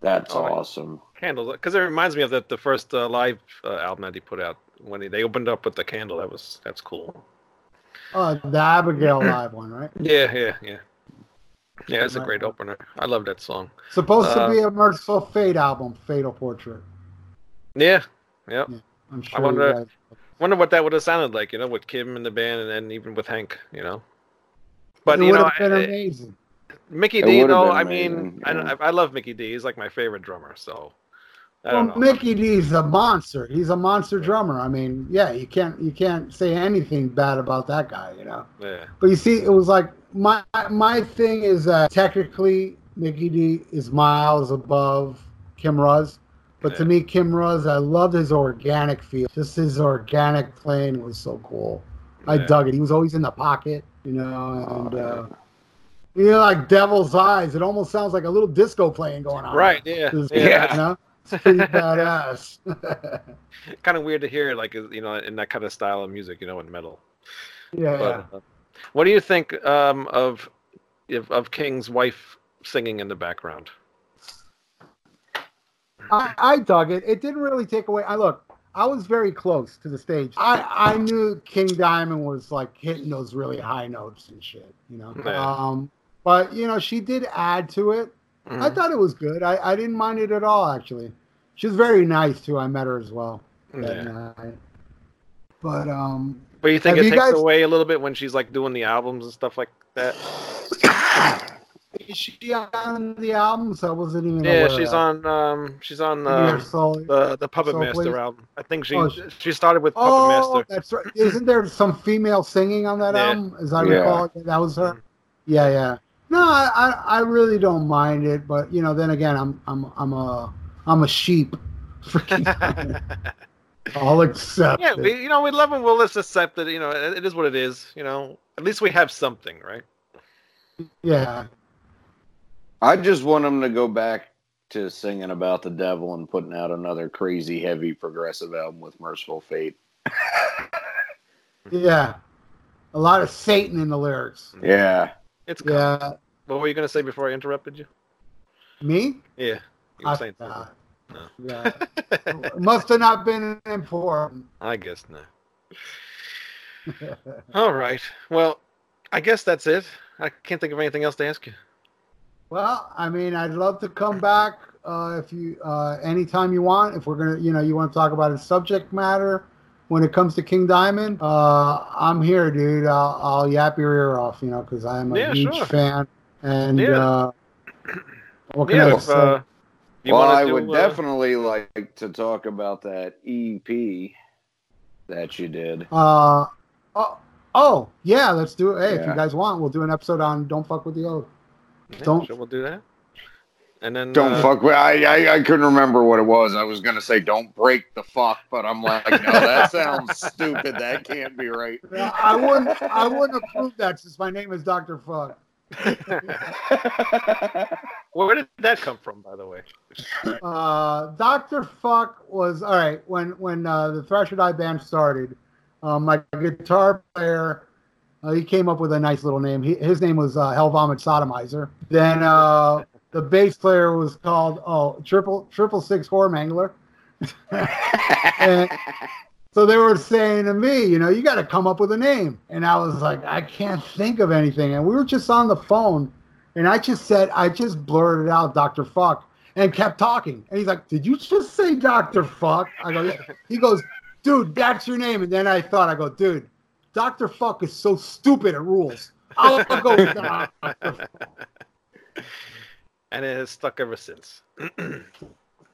That's Oh, awesome. candles because it reminds me of the, the first uh, live uh, album that he put out when he, they opened up with the candle. That was that's cool. Uh, the Abigail live one, right? Yeah, yeah, yeah. Yeah, it's a great opener. I love that song. Supposed Uh, to be a Mercyful Fate album, Fatal Portrait. Yeah, yeah. I'm sure. wonder- you guys, Wonder what that would have sounded like, you know, with Kim in the band and then even with Hank, you know. But it you know, have been I- amazing. Mickey It D, would've though. been I mean, I, yeah. I I love Mickey D. He's like my favorite drummer. So I Well, don't know. Mickey D's a monster. He's a monster drummer. I mean, yeah, you can't you can't say anything bad about that guy, you know. Yeah, But you see, it was like my my thing is that technically Mickey D is miles above Kim Ruzz. But to me, Kim Ruzz, I loved his organic feel. Just his organic playing was so cool. I Yeah. dug it. He was always in the pocket, you know, and uh, you know, like Devil's Eyes. It almost sounds like a little disco playing going on. right. Yeah, Just- yeah. You know, it's pretty badass. kind of weird to hear, like you know, in that kind of style of music, you know, in metal. yeah. But, uh, what do you think um, of of King's wife singing in the background? I, I dug it. It didn't really take away. I look. I was very close to the stage. I, I knew King Diamond was like hitting those really high notes and shit, you know. Yeah. Um, but you know, she did add to it. I Mhm. thought it was good. I, I didn't mind it at all, actually. She was very nice too. I met her as well that Yeah. night. But um, But you think it you takes guys- away a little bit when she's like doing the albums and stuff like that? is she on the albums? I wasn't even. Yeah, aware she's of on. Um, she's on that. Give Me uh, Your Soul. the the Puppet Soul Master Please? album. I think she Oh, she- she started with Puppet Oh, Master. that's right. Isn't there some female singing on that Yeah. album? As I Yeah. recall, that was her. Yeah, yeah. No, I, I, I really don't mind it, but you know, then again, I'm, I'm, I'm a, I'm a sheep. Freaking- I'll accept yeah, it. we, you know, we love him. We'll just accept it. You know, it, it is what it is. You know, at least we have something, right? yeah, I just want them to go back to singing about the devil and putting out another crazy, heavy, progressive album with Mercyful Fate. yeah. A lot of Satan in the lyrics. Yeah. It's coming. Yeah, What were you gonna say before I interrupted you? me. Yeah, you were I saying forgot. Uh, no. Yeah, something. must have not been important. I guess not. All right. Well, I guess that's it. I can't think of anything else to ask you. Well, I mean, I'd love to come back uh, if you uh, anytime you want. If we're gonna, you know, you want to talk about a subject matter when it comes to King Diamond, uh, I'm here, dude. I'll, I'll yap your ear off, you know, because I'm a Yeah, huge sure. fan. And Yeah. uh, What can Yeah, I if, say? uh, well, I do, would uh, definitely like to talk about that EP that you did. Uh, oh, oh, yeah, let's do it. Hey, if you guys want, we'll do an episode on Don't Fuck with the Oath. Yeah, don't- Sure, we'll do that. And then Don't uh, fuck with. I, I I couldn't remember what it was. I was gonna say don't break the fuck, but I'm like, no, that sounds stupid. That can't be right. Yeah, I wouldn't, I wouldn't approve that since my name is Doctor Fukk. Where did that come from, by the way? Uh, Doctor Fukk was all right when when uh, the Thrash or Die band started. Um, my guitar player, uh, he came up with a nice little name. He, his name was uh, Hell Vomit Sodomizer. Then uh, the bass player was called oh triple triple six Horror Mangler. so they were saying to me, you know, you got to come up with a name. And I was like, I can't think of anything. And we were just on the phone, and I just said, I just blurted out Doctor Fukk and kept talking. And he's like, Did you just say Dr. Fukk? I go, "Yeah." He goes, Dude, that's your name. And then I thought, I go, Dude, Dr. Fukk is so stupid, at rules. I'll go with Dr. Fukk. And it has stuck ever since.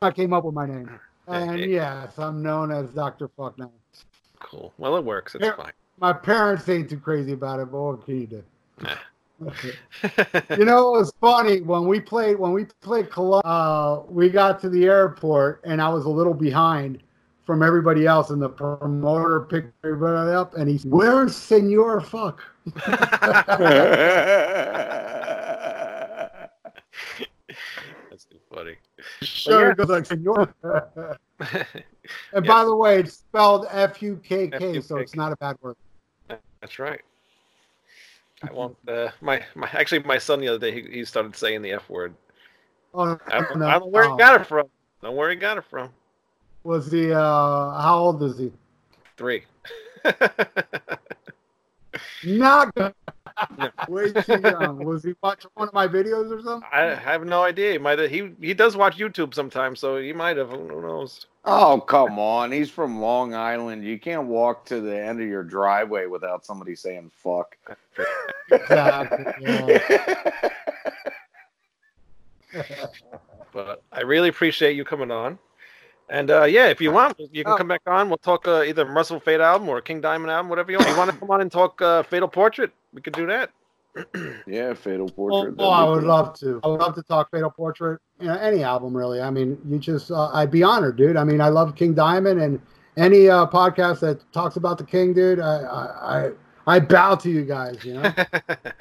I came up with my name. And yes, I'm known as Dr. Fukk now. cool. Well, it works. It's fine. My parents ain't too crazy about it, but what can you do? You know, it was funny when we played when we played Cologne. Uh, we got to the airport and I was a little behind from everybody else, and the promoter picked everybody up and he's, "Where's Senor Fuck?" That's too funny. Sure, goes like Senor. and by the way, it's spelled F U K K, so it's not a bad word. That's right. I won't. Uh, my my actually my son the other day he, he started saying the f word. Oh, I don't, no. I don't know where he got it from. I don't know where he got it from. Was he? Uh, how old is he? Three. Not good. No. way too young. Was he watching one of my videos or something? I have no idea. He might have, he he does watch YouTube sometimes, so he might have. Who knows? oh come on, he's from Long Island. You can't walk to the end of your driveway without somebody saying "fuck." Exactly. yeah. But I really appreciate you coming on. And uh, yeah, if you want, you can Oh. come back on. We'll talk uh, either Russell Fate album or King Diamond album, whatever you want. You want to come on and talk uh, Fatal Portrait? We could do that. yeah, Fatal Oh, Portrait. oh, I that'd cool. love to. I would love to talk Fatal Portrait. You know, any album really. I mean, you just, uh, I'd be honored, dude. I mean, I love King Diamond and any uh, podcast that talks about the King, dude. I, I, I, I bow to you guys. You know.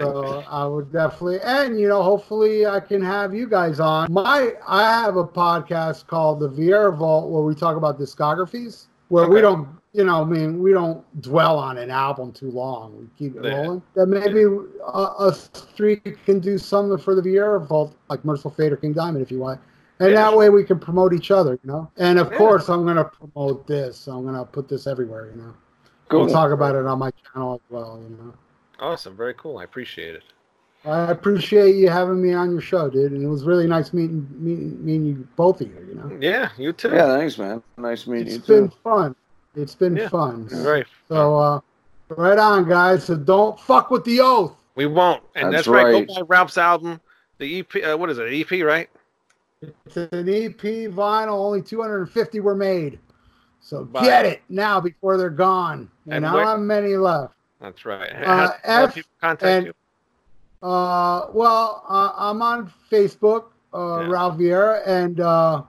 So I would definitely, and you know, hopefully I can have you guys on. My, I have a podcast called the Viera Vault where we talk about discographies, where we don't, you know, I mean, we don't dwell on an album too long. We keep it Yeah. rolling. That maybe uh, us three can do something for the Viera Vault, like Mercyful Fate or King Diamond, if you want. And Yeah, that way we can promote each other, you know. And of Yeah. course, I'm going to promote this. I'm going to put this everywhere, you know. Cool. We'll talk about it on my channel as well, you know. awesome, very cool. I appreciate it. I appreciate you having me on your show, dude, and it was really nice meeting meeting, meeting you both of you. You know, Yeah, you too. Yeah, thanks, man. Nice meeting it's you been too. fun. It's been Yeah. fun. Very. So, uh, right on, guys. So don't fuck with the oath. We won't. And That's that's, right. right. Go buy Ralph's album. The EP. Uh, what is it? EP, right? It's an EP vinyl. Only 250 were made. So Buy get it. now before they're gone. And, And I where- don't have many left. That's right. Uh, How, how F people contact and- you? Uh, well, uh, I'm on Facebook, uh, Yeah. Ralph Viera, and uh,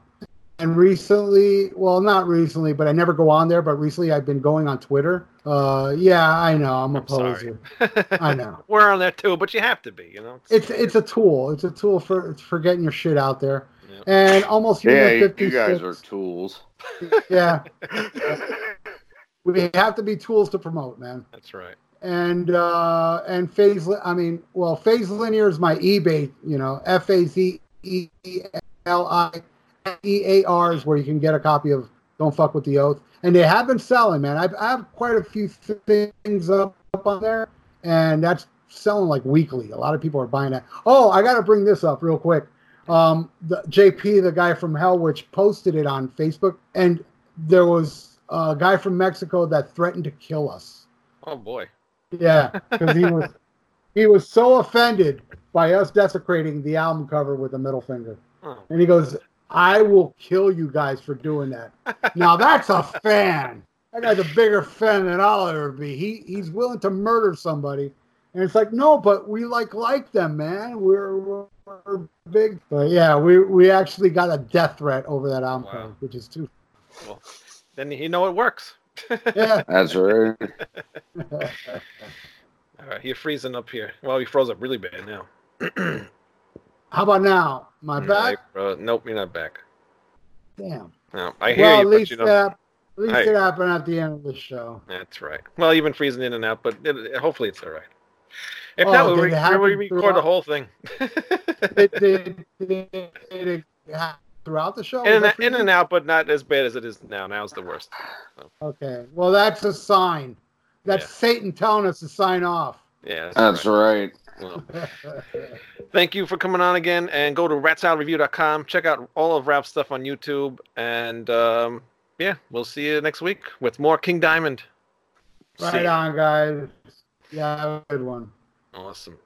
and recently, well, not recently, but I never go on there. But recently, I've been going on Twitter. Uh, yeah, I know, I'm a I'm poser. I know. We're on there too, but you have to be. You know. It's it's a tool. It's a tool for for getting your shit out there. Yeah. And almost Yeah, you, 56. you guys are tools. Yeah, we have to be tools to promote, man. That's right. and uh and phase Li- i mean well phase linear is my ebay you know f-a-z-e-l-i-e-a-r is where you can get a copy of don't fuck with the oath and they have been selling man i've I have quite a few things up, up on there and that's selling like weekly a lot of people are buying that oh i gotta bring this up real quick um the jp the guy from hellwitch posted it on facebook and there was a guy from mexico that threatened to kill us Oh boy. yeah, because he was he was so offended by us desecrating the album cover with a middle finger. Oh. And he goes, I will kill you guys for doing that. now that's a fan. That guy's a bigger fan than I'll ever be. He he's willing to murder somebody. And it's like, no, but we like like them, man. We're, we're, we're big. But yeah, we we actually got a death threat over that album Wow. cover, which is too. Well, then you know it works. Yeah. That's right. All right, you're freezing up here. Well, you froze up really bad now. How about now? My back? Like, uh, nope, you're not back. Damn. No, I hear Well, you, at but least you know. that, at least Hey. it happened at the end of the show. That's right. Well, you've been freezing in and out, but it, hopefully it's all right. If Oh, not, did we'll it we'll record the whole thing. It did, did, did it happen throughout the show? in, and, in and out, but not as bad as it is now. Now's the worst. Okay. Well, that's a sign. That's Yeah. Satan telling us to sign off. Yeah, That's right. right. Well, thank you for coming on again, and go to ratsaladreview.com. Check out all of Ralph's stuff on YouTube, and um, yeah, we'll see you next week with more King Diamond. See right on, guys. Yeah, have a good one. Awesome.